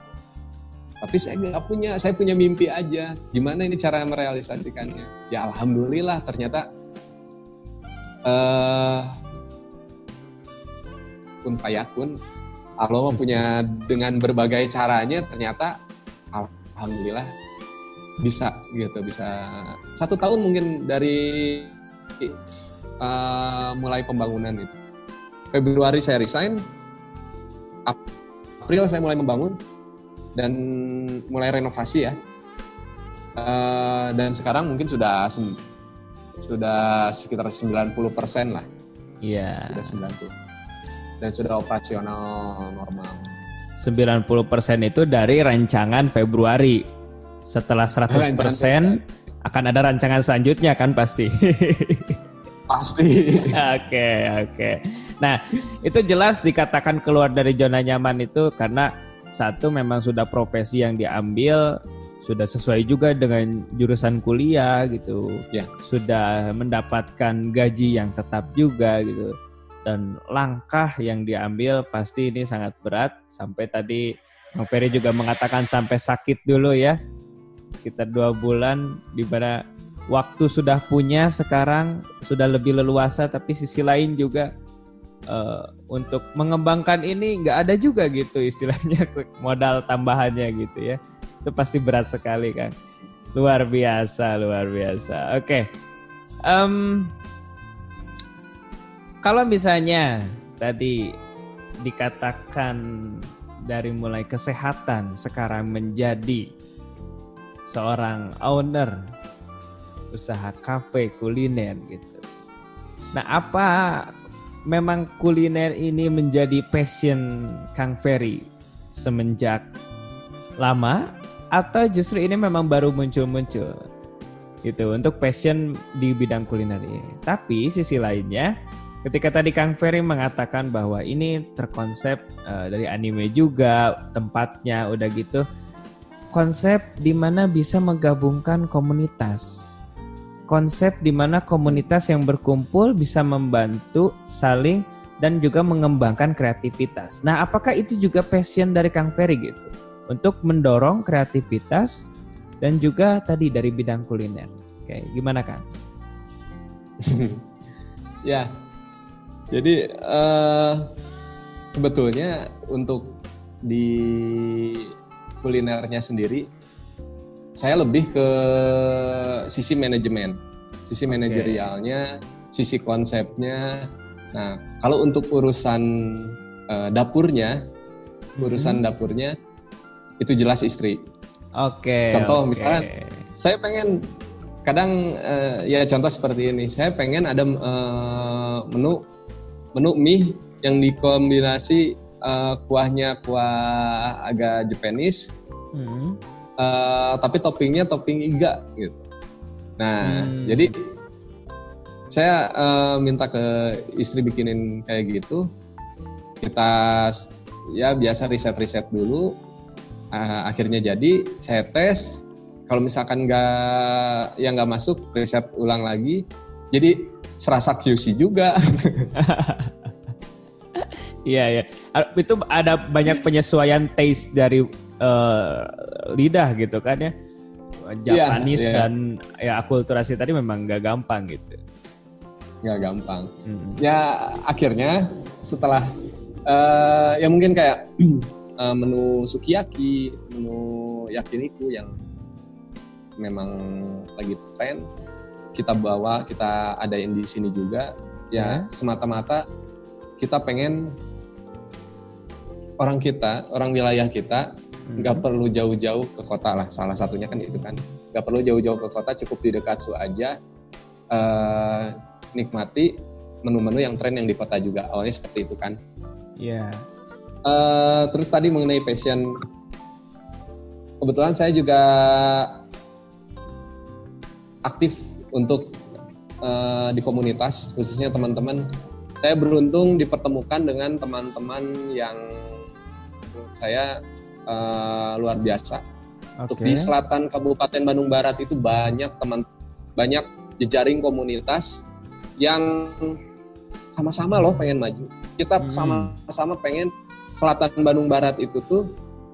Tapi saya nggak punya, saya punya mimpi aja. Gimana ini cara merealisasikannya? Ya alhamdulillah ternyata eh kun fayakun. Allah punya dengan berbagai caranya ternyata alhamdulillah bisa gitu bisa satu tahun mungkin dari uh, mulai pembangunan itu. Februari saya resign, Ap- April saya mulai membangun dan mulai renovasi ya. Uh, dan sekarang mungkin sudah sudah sekitar 90% lah, Iya. sudah 90. Dan sudah operasional normal. 90% itu dari rancangan Februari. Setelah 100% Rancangan akan ada rancangan selanjutnya kan pasti. Pasti. Oke, oke. Nah, itu jelas dikatakan keluar dari zona nyaman itu karena satu memang sudah profesi yang diambil sudah sesuai juga dengan jurusan kuliah gitu. Ya. Sudah mendapatkan gaji yang tetap juga gitu. Dan langkah yang diambil pasti ini sangat berat sampai tadi Bang Ferry juga mengatakan sampai sakit dulu ya. Sekitar dua bulan di mana waktu sudah punya sekarang sudah lebih leluasa tapi sisi lain juga eh, untuk mengembangkan ini nggak ada juga gitu istilahnya modal tambahannya gitu ya. Itu pasti berat sekali kan luar biasa luar biasa. Oke. Em, kalau misalnya tadi dikatakan dari mulai kesehatan sekarang menjadi seorang owner usaha kafe kuliner gitu. Nah, apa memang kuliner ini menjadi passion Kang Ferry semenjak lama atau justru ini memang baru muncul-muncul gitu untuk passion di bidang kuliner ini. Tapi sisi lainnya ketika tadi Kang Ferry mengatakan bahwa ini terkonsep eh, dari anime juga tempatnya udah gitu konsep di mana bisa menggabungkan komunitas konsep di mana komunitas yang berkumpul bisa membantu saling dan juga mengembangkan kreativitas. Nah, apakah itu juga passion dari Kang Ferry gitu? Untuk mendorong kreativitas dan juga tadi dari bidang kuliner. Oke, gimana Kang? ya. Jadi eh, sebetulnya untuk di kulinernya sendiri saya lebih ke sisi manajemen, sisi manajerialnya, sisi konsepnya. Nah, kalau untuk urusan eh, dapurnya, urusan dapurnya itu jelas istri. Oke. Contoh, oke. misalkan Saya pengen kadang eh, ya contoh seperti ini. Saya pengen ada eh, menu menu mie yang dikombinasi eh, kuahnya kuah agak Japanese, Hmm. Eh, tapi toppingnya topping iga gitu. Nah, Hmm. jadi saya eh, minta ke istri bikinin kayak gitu. Kita ya biasa riset-riset dulu. Ah, akhirnya jadi, saya tes. Kalau misalkan nggak yang nggak masuk, riset ulang lagi. Jadi serasa QC juga. Iya ya. Itu ada banyak penyesuaian taste dari eh, lidah gitu kan ya. Japanis iya. dan ya akulturasi tadi memang nggak gampang gitu. nggak gampang. Hmm. ya akhirnya setelah eh, ya mungkin kayak eh, menu sukiyaki, menu yakiniku yang memang lagi tren kita bawa, kita adain di sini juga. Ya semata-mata kita pengen orang kita, orang wilayah kita Hmm. nggak perlu jauh-jauh ke kota lah. Salah satunya kan itu kan nggak perlu jauh-jauh ke kota, cukup di Dekatsu aja. uh, nikmati menu-menu yang tren yang di kota juga. Awalnya seperti itu kan. Iya. Yeah. Uh, terus tadi mengenai passion, kebetulan saya juga aktif untuk uh, di komunitas, khususnya teman-teman. Saya beruntung dipertemukan dengan teman-teman yang menurut saya uh, luar biasa. Okay. Untuk di selatan Kabupaten Bandung Barat itu banyak teman, banyak jejaring komunitas yang sama-sama loh pengen maju. Kita hmm. sama-sama pengen selatan Bandung Barat itu tuh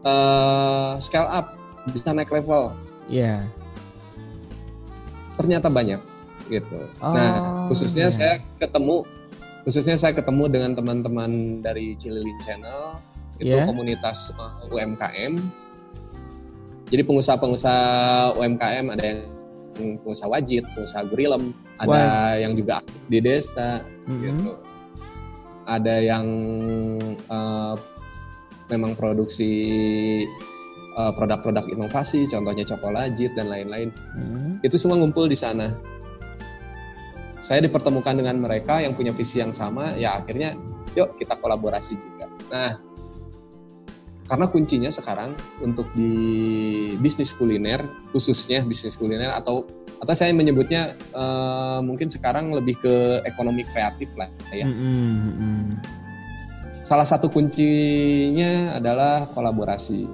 uh, scale up, bisa naik level. Iya. Yeah. Ternyata banyak gitu. Oh, nah, khususnya yeah. saya ketemu khususnya saya ketemu dengan teman-teman dari Cililin Channel itu yeah. komunitas uh, eh, UMKM. Jadi pengusaha-pengusaha UMKM ada yang pengusaha wajib, pengusaha gurilem, ada yang juga aktif di desa mm-hmm. gitu. Ada yang uh, memang produksi uh, produk-produk inovasi, contohnya cokolajit dan lain-lain. Mm-hmm. Itu semua ngumpul di sana. Saya dipertemukan dengan mereka yang punya visi yang sama, ya akhirnya yuk kita kolaborasi juga. Nah, karena kuncinya sekarang untuk di bisnis kuliner khususnya bisnis kuliner atau atau saya menyebutnya uh, mungkin sekarang lebih ke ekonomi kreatif lah ya. Mm -hmm. Salah satu kuncinya adalah kolaborasi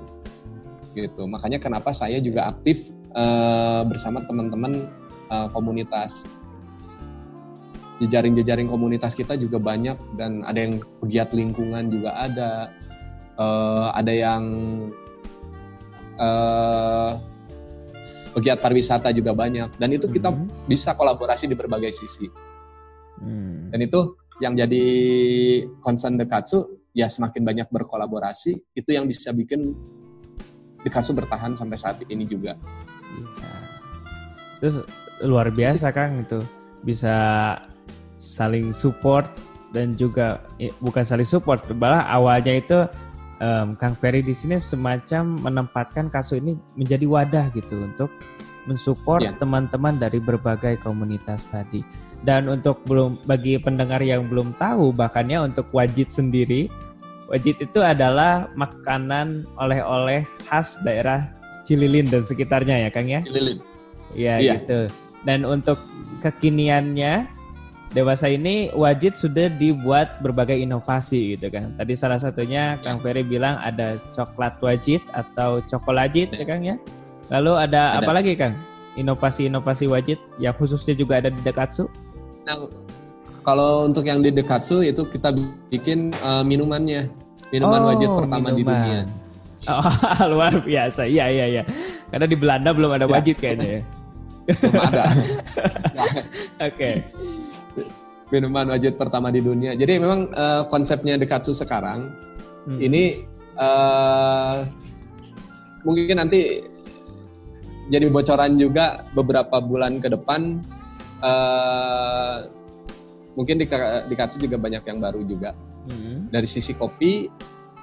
gitu. Makanya kenapa saya juga aktif uh, bersama teman-teman uh, komunitas. Jejaring-jejaring komunitas kita juga banyak dan ada yang pegiat lingkungan juga ada uh, ada yang uh, pegiat pariwisata juga banyak dan itu kita hmm. bisa kolaborasi di berbagai sisi hmm. dan itu yang jadi concern Dekatsu ya semakin banyak berkolaborasi itu yang bisa bikin Dekatsu bertahan sampai saat ini juga ya. terus luar biasa Kang itu bisa saling support dan juga bukan saling support malah awalnya itu um, Kang Ferry di sini semacam menempatkan kasus ini menjadi wadah gitu untuk mensupport yeah. teman-teman dari berbagai komunitas tadi. Dan untuk belum bagi pendengar yang belum tahu bahkannya untuk wajit sendiri, wajit itu adalah makanan oleh-oleh khas daerah Cililin dan sekitarnya ya Kang ya. Cililin. Ya yeah. gitu. Dan untuk kekiniannya dewasa ini wajib sudah dibuat berbagai inovasi gitu kan. Tadi salah satunya Kang Ferry bilang ada coklat wajib atau cokolajit ya Kang ya. Lalu ada, ada. apa lagi Kang? Inovasi-inovasi wajib yang khususnya juga ada di Dekatsu? Nah, kalau untuk yang di Dekatsu itu kita bikin uh, minumannya. Minuman oh, wajib pertama minuman. di dunia. Oh, luar biasa. Iya, iya, iya. Karena di Belanda belum ada ya. wajib kayaknya ya. Belum ada. Oke. okay minuman wajib pertama di dunia. Jadi memang uh, konsepnya Dekatsu sekarang hmm. ini uh, mungkin nanti jadi bocoran juga beberapa bulan ke depan uh, mungkin di Dekatsu juga banyak yang baru juga. Hmm. Dari sisi kopi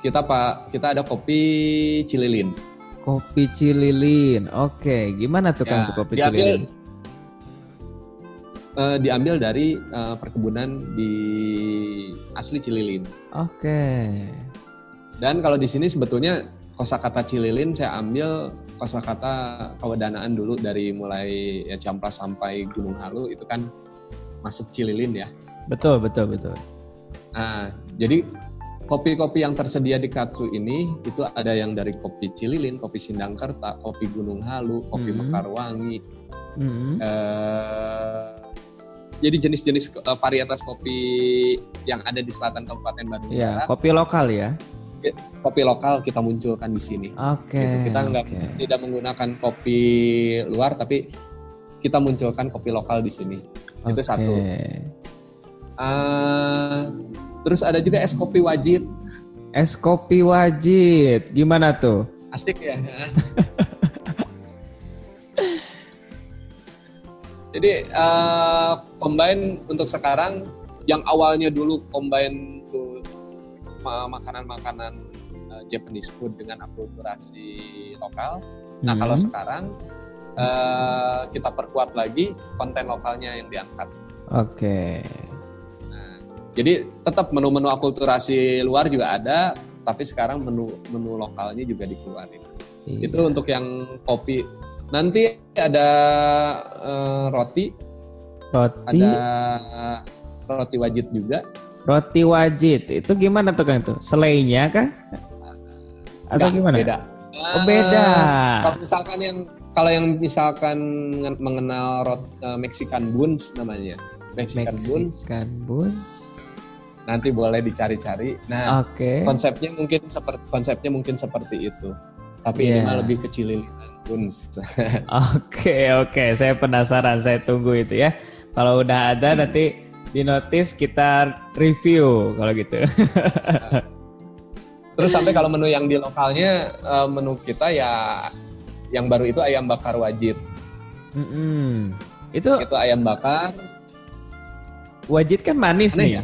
kita pak kita ada kopi Cililin. Kopi Cililin, oke. Gimana tuh kan ya, kopi Cililin? Uh, diambil dari uh, perkebunan di asli Cililin. Oke. Okay. Dan kalau di sini sebetulnya kosakata Cililin saya ambil kosakata kewedanaan dulu dari mulai ya Camplas sampai Gunung Halu itu kan masuk Cililin ya. Betul, betul, betul. Nah, jadi kopi-kopi yang tersedia di Katsu ini itu ada yang dari kopi Cililin, kopi Sindangkerta, kopi Gunung Halu, kopi mm -hmm. Mekarwangi, mm -hmm. eh, jadi jenis-jenis uh, varietas kopi yang ada di selatan Kabupaten Bandung ya, Kopi lokal ya. Kopi lokal kita munculkan di sini. Oke. Okay, gitu. Kita nggak okay. tidak menggunakan kopi luar, tapi kita munculkan kopi lokal di sini. Okay. Itu satu. Uh, terus ada juga es kopi wajib. Es kopi wajib, gimana tuh? Asik ya. Jadi uh, combine untuk sekarang yang awalnya dulu combine tuh makanan-makanan uh, Japanese food dengan akulturasi lokal. Nah, hmm. kalau sekarang uh, kita perkuat lagi konten lokalnya yang diangkat. Oke. Nah, jadi tetap menu-menu akulturasi luar juga ada, tapi sekarang menu menu lokalnya juga dikeluarin. Iya. Itu untuk yang kopi. Nanti ada uh, roti. Roti. Ada roti wajit juga. Roti wajit itu gimana tuh kan itu? Selainya kah? Atau Nggak, gimana? Beda. Oh, beda. Uh, kalau misalkan yang kalau yang misalkan mengenal rot uh, Mexican buns namanya. Mexican, Mexican buns. buns. Nanti boleh dicari-cari. Nah, okay. konsepnya mungkin seperti konsepnya mungkin seperti itu. Tapi yeah. ini mah lebih kecil Oke, oke, saya penasaran, saya tunggu itu ya. Kalau udah ada nanti di notice kita review kalau gitu. Terus sampai kalau menu yang di lokalnya uh, menu kita ya yang baru itu ayam bakar wajib. Mm -hmm. Itu itu ayam bakar. Wajib kan manis nih. Ya?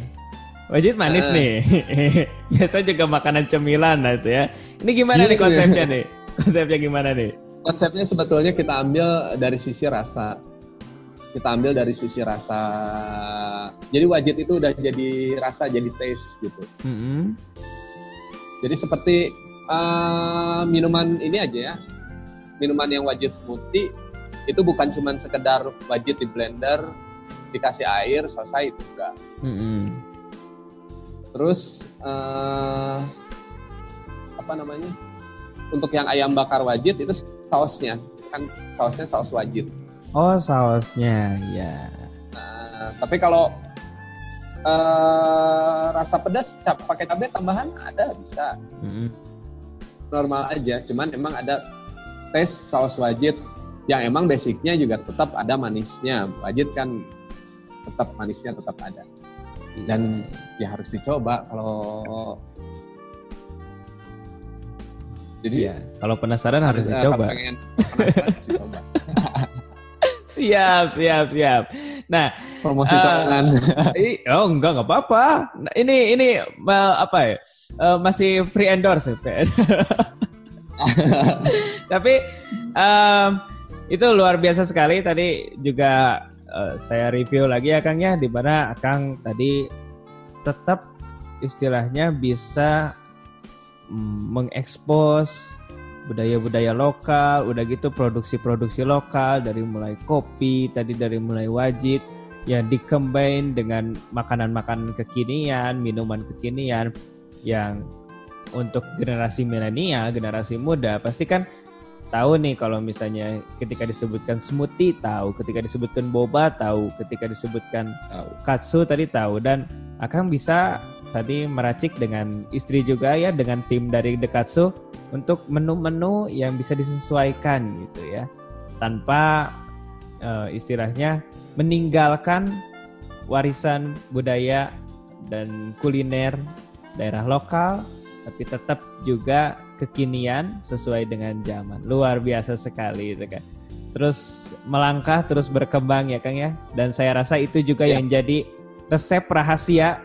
Wajib manis uh, nih. Biasa juga makanan cemilan lah itu ya. Ini gimana nih konsepnya nih? Konsepnya gimana nih? Konsepnya sebetulnya kita ambil dari sisi rasa kita ambil dari sisi rasa. Jadi wajib itu udah jadi rasa, jadi taste gitu. Mm -hmm. Jadi seperti uh, minuman ini aja ya, minuman yang wajib smoothie itu bukan cuma sekedar wajib di blender, dikasih air selesai itu enggak. Mm -hmm. Terus uh, apa namanya? Untuk yang ayam bakar wajib itu sausnya kan sausnya saus wajib. Oh sausnya ya. Nah, tapi kalau uh, rasa pedas cap pakai cabai tambahan ada bisa. Mm-hmm. Normal aja, cuman emang ada tes saus wajib yang emang basicnya juga tetap ada manisnya. Wajib kan tetap manisnya tetap ada. Dan ya harus dicoba kalau jadi ya, kalau penasaran harus, dicoba. Pengen, penasaran harus dicoba. siap, siap, siap. Nah, promosi uh, cokolan. oh enggak enggak apa-apa. Nah, ini ini uh, apa ya? Uh, masih free endorse. Ya, Tapi um, itu luar biasa sekali tadi juga uh, saya review lagi ya Kang ya di mana Kang tadi tetap istilahnya bisa mengekspos budaya-budaya lokal, udah gitu produksi-produksi lokal dari mulai kopi, tadi dari mulai wajib, yang dikembang dengan makanan-makanan kekinian, minuman kekinian yang untuk generasi milenial, generasi muda pasti kan tahu nih kalau misalnya ketika disebutkan smoothie tahu, ketika disebutkan boba tahu, ketika disebutkan katsu tadi tahu dan akan bisa tadi meracik dengan istri juga ya dengan tim dari Dekatsu untuk menu-menu yang bisa disesuaikan gitu ya. Tanpa uh, istilahnya meninggalkan warisan budaya dan kuliner daerah lokal tapi tetap juga kekinian sesuai dengan zaman. Luar biasa sekali itu kan terus melangkah terus berkembang ya Kang ya. Dan saya rasa itu juga ya. yang jadi resep rahasia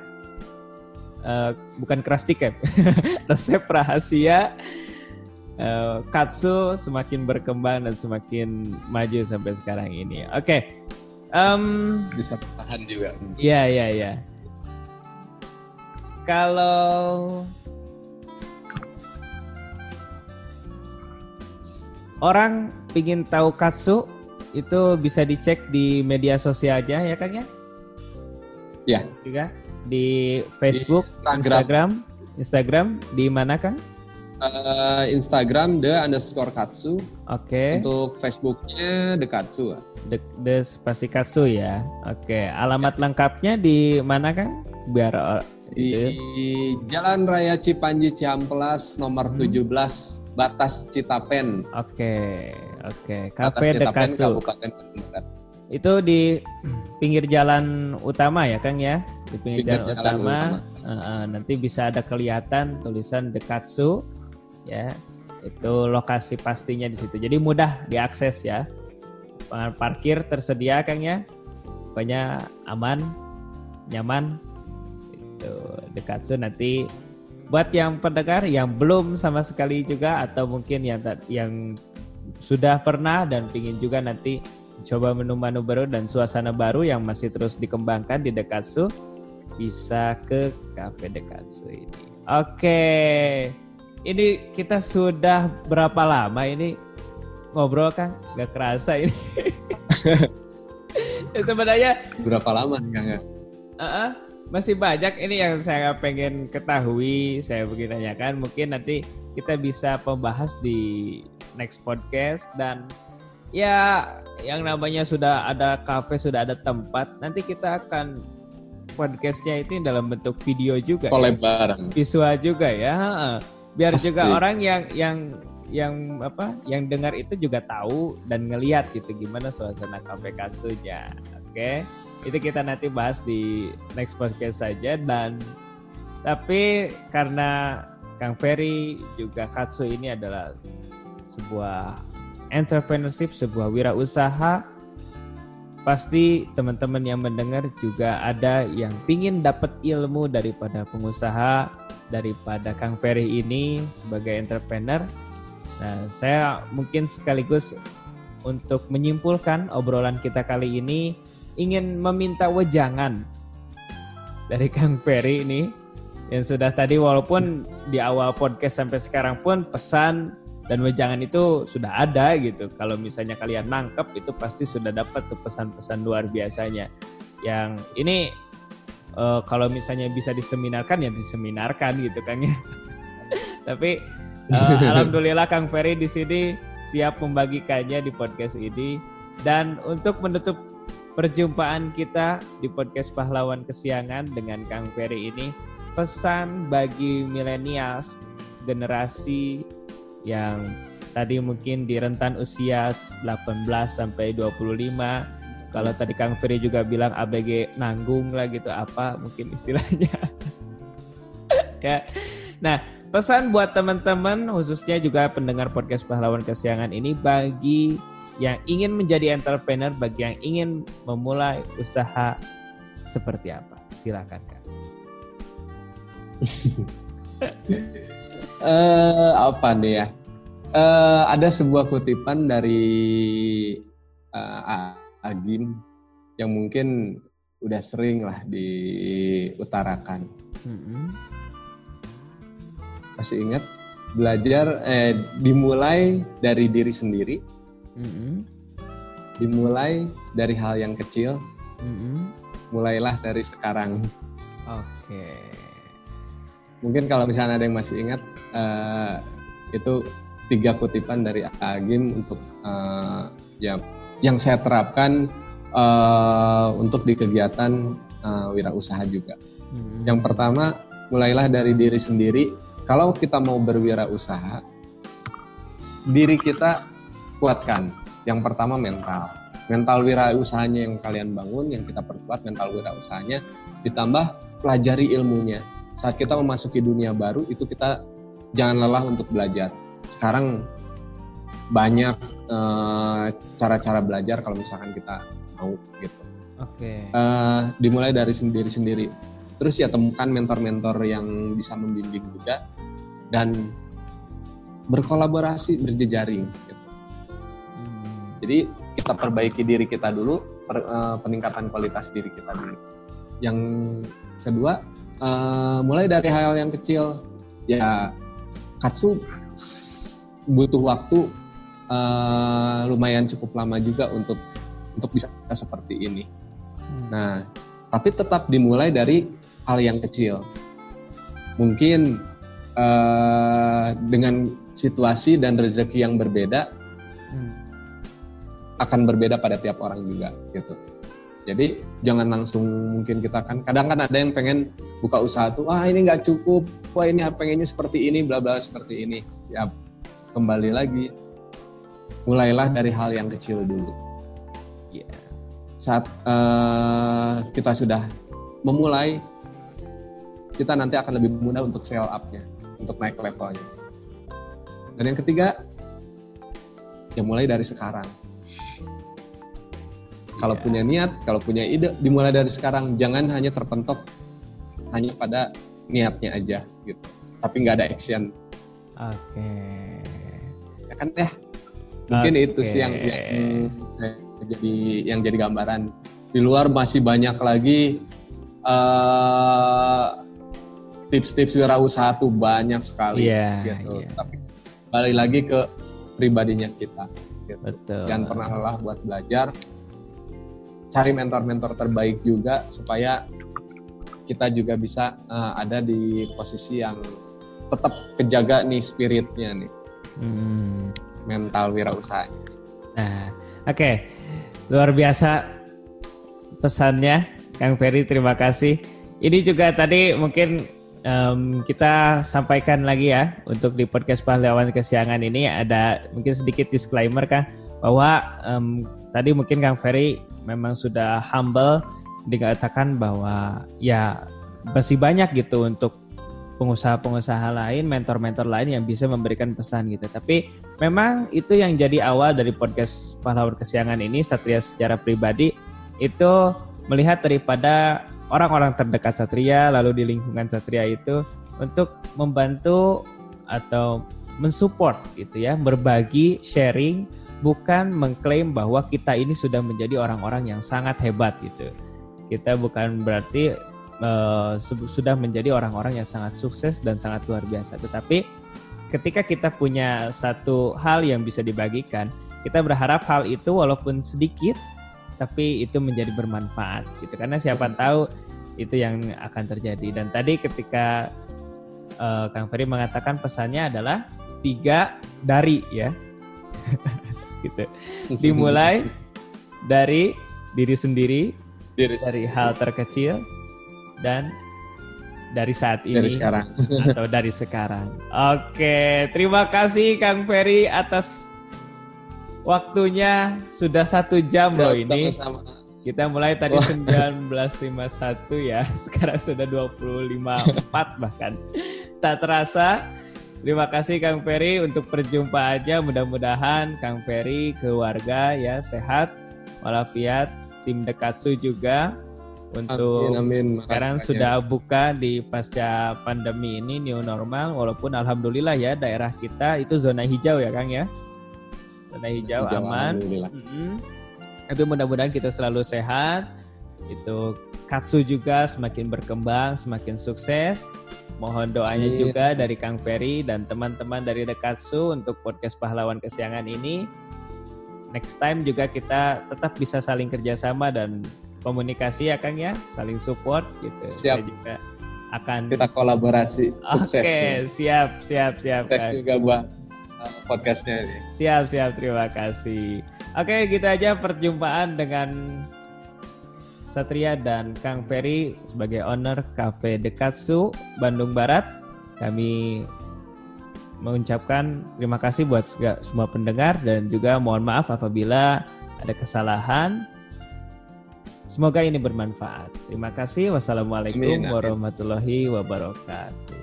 uh, bukan keras tiket resep rahasia uh, Katsu semakin berkembang dan semakin maju sampai sekarang ini. Oke. Okay. Um, Bisa tahan juga. Iya, iya, iya. Kalau orang ingin tahu Katsu itu bisa dicek di media sosialnya ya Kang ya? Ya. Juga di Facebook, di Instagram. Instagram, Instagram di mana Kang? uh, Instagram the underscore katsu. Oke. Okay. Untuk Facebooknya the katsu. The, the spasi katsu ya. Oke. Okay. Alamat ya. lengkapnya di mana kang? Biar uh, di itu. Ya. Jalan Raya Cipanji Ciamplas nomor hmm. 17 Batas Citapen. Oke. Okay. Oke. Okay. Cafe the Katsu. Kabupaten Itu di pinggir jalan utama ya Kang ya? Di pinggir, jalan, jalan utama. utama. Uh, nanti bisa ada kelihatan tulisan Dekatsu ya. Itu lokasi pastinya di situ. Jadi mudah diakses ya. Parkir tersedia kang ya. Pokoknya aman nyaman itu dekat so nanti buat yang pendengar yang belum sama sekali juga atau mungkin yang yang sudah pernah dan pingin juga nanti coba menu-menu baru dan suasana baru yang masih terus dikembangkan di Dekatsu bisa ke Cafe Dekatsu ini. Oke, ini kita sudah berapa lama ini ngobrol kan? Gak kerasa ini. ya, sebenarnya berapa lama Kang? Uh -uh, masih banyak ini yang saya pengen ketahui, saya begini tanyakan. Mungkin nanti kita bisa membahas di next podcast dan ya yang namanya sudah ada cafe, sudah ada tempat. Nanti kita akan podcastnya itu dalam bentuk video juga, Collab ya. visual juga ya. Biar Pasti. juga orang yang yang yang apa yang dengar itu juga tahu dan ngeliat gitu gimana suasana kafe kasunya. Oke. Okay? itu kita nanti bahas di next podcast saja dan tapi karena Kang Ferry juga Katsu ini adalah sebuah entrepreneurship, sebuah wirausaha pasti teman-teman yang mendengar juga ada yang pingin dapat ilmu daripada pengusaha daripada Kang Ferry ini sebagai entrepreneur. Nah, saya mungkin sekaligus untuk menyimpulkan obrolan kita kali ini ingin meminta wejangan dari Kang Ferry ini yang sudah tadi walaupun di awal podcast sampai sekarang pun pesan dan wejangan itu sudah ada gitu. Kalau misalnya kalian nangkep itu pasti sudah dapat tuh pesan-pesan luar biasanya. Yang ini uh, kalau misalnya bisa diseminarkan ya diseminarkan gitu kan ya. Tapi uh, alhamdulillah Kang Ferry di sini siap membagikannya di podcast ini dan untuk menutup perjumpaan kita di podcast Pahlawan Kesiangan dengan Kang Ferry ini pesan bagi milenials generasi yang tadi mungkin di rentan usia 18 sampai 25 kalau tadi Kang Ferry juga bilang ABG nanggung lah gitu apa mungkin istilahnya ya nah pesan buat teman-teman khususnya juga pendengar podcast pahlawan kesiangan ini bagi yang ingin menjadi entrepreneur, bagi yang ingin memulai usaha seperti apa? Silakan kak. uh, apa nih ya? Uh, ada sebuah kutipan dari uh, Agim yang mungkin udah sering lah diutarakan. Mm-hmm. Masih ingat? Belajar eh, dimulai dari diri sendiri Mm-hmm. Dimulai dari hal yang kecil. Mm-hmm. Mulailah dari sekarang. Oke. Okay. Mungkin kalau misalnya ada yang masih ingat, uh, itu tiga kutipan dari Agim untuk uh, ya yang saya terapkan uh, untuk di kegiatan uh, wirausaha juga. Mm-hmm. Yang pertama, mulailah dari diri sendiri. Kalau kita mau berwirausaha, diri kita kuatkan. Yang pertama mental. Mental wirausahanya yang kalian bangun, yang kita perkuat mental wirausahanya, ditambah pelajari ilmunya. Saat kita memasuki dunia baru, itu kita jangan lelah untuk belajar. Sekarang banyak eh, cara-cara belajar kalau misalkan kita mau gitu. Oke. Okay. Uh, eh, dimulai dari sendiri-sendiri. Terus ya temukan mentor-mentor yang bisa membimbing juga dan berkolaborasi berjejaring jadi kita perbaiki diri kita dulu, per, uh, peningkatan kualitas diri kita dulu. Yang kedua, uh, mulai dari hal yang kecil. Ya, katsu butuh waktu uh, lumayan cukup lama juga untuk untuk bisa seperti ini. Hmm. Nah, tapi tetap dimulai dari hal yang kecil. Mungkin uh, dengan situasi dan rezeki yang berbeda, hmm akan berbeda pada tiap orang juga gitu. Jadi jangan langsung mungkin kita kan kadang kan ada yang pengen buka usaha tuh wah ini nggak cukup, wah ini pengennya seperti ini, bla bla seperti ini. Siap. Kembali lagi, mulailah dari hal yang kecil dulu. Yeah. Saat uh, kita sudah memulai, kita nanti akan lebih mudah untuk sell up-nya, untuk naik levelnya. Dan yang ketiga, ya mulai dari sekarang kalau yeah. punya niat, kalau punya ide, dimulai dari sekarang. Jangan hanya terpentok hanya pada niatnya aja gitu. Tapi nggak ada action. Oke. Okay. Ya kan ya. Mungkin okay. itu sih yang, yang saya jadi yang jadi gambaran. Di luar masih banyak lagi uh, tips-tips wirausaha tuh banyak sekali yeah, gitu. Yeah. Tapi balik lagi ke pribadinya kita. Gitu. Betul. Jangan pernah lelah buat belajar. Cari mentor-mentor terbaik juga supaya kita juga bisa uh, ada di posisi yang tetap kejaga nih spiritnya nih. Hmm. Mental wirausaha. Nah, oke. Okay. Luar biasa pesannya Kang Ferry, terima kasih. Ini juga tadi mungkin um, kita sampaikan lagi ya untuk di podcast pahlawan kesiangan ini ada mungkin sedikit disclaimer kah bahwa um, tadi mungkin Kang Ferry memang sudah humble dikatakan bahwa ya masih banyak gitu untuk pengusaha-pengusaha lain, mentor-mentor lain yang bisa memberikan pesan gitu. Tapi memang itu yang jadi awal dari podcast pahlawan kesiangan ini Satria secara pribadi itu melihat daripada orang-orang terdekat Satria lalu di lingkungan Satria itu untuk membantu atau mensupport gitu ya, berbagi, sharing, bukan mengklaim bahwa kita ini sudah menjadi orang-orang yang sangat hebat gitu. Kita bukan berarti uh, sudah menjadi orang-orang yang sangat sukses dan sangat luar biasa, tetapi ketika kita punya satu hal yang bisa dibagikan, kita berharap hal itu walaupun sedikit tapi itu menjadi bermanfaat gitu. Karena siapa tahu itu yang akan terjadi. Dan tadi ketika uh, Kang Ferry mengatakan pesannya adalah tiga dari ya gitu dimulai dari diri sendiri diri dari hal terkecil dan dari saat ini dari sekarang atau dari sekarang. Oke, terima kasih Kang Ferry atas Waktunya sudah satu jam Siap, loh ini. Sama -sama. Kita mulai tadi Wah. 19.51 ya, sekarang sudah 25.4 bahkan. Tak terasa. Terima kasih Kang Ferry untuk perjumpaan aja. Mudah-mudahan Kang Ferry, keluarga ya sehat, walafiat, tim Dekatsu juga untuk amin, amin. sekarang Makasih sudah banyak. buka di pasca pandemi ini new normal walaupun alhamdulillah ya daerah kita itu zona hijau ya Kang ya zona hijau, hijau aman. Mm-hmm. Tapi mudah-mudahan kita selalu sehat. Itu Katsu juga semakin berkembang, semakin sukses. Mohon doanya yeah. juga dari Kang Ferry dan teman-teman dari Dekatsu untuk podcast pahlawan kesiangan ini. Next time juga kita tetap bisa saling kerjasama dan komunikasi ya Kang ya, saling support gitu. Siap. Saya juga akan kita kolaborasi. Oke, okay, siap, siap, siap. Sukses juga buat podcastnya ini. Siap, siap. Terima kasih. Oke, gitu aja perjumpaan dengan Satria dan Kang Ferry sebagai owner Cafe Dekatsu Bandung Barat. Kami mengucapkan terima kasih buat semua pendengar dan juga mohon maaf apabila ada kesalahan. Semoga ini bermanfaat. Terima kasih. Wassalamualaikum warahmatullahi wabarakatuh.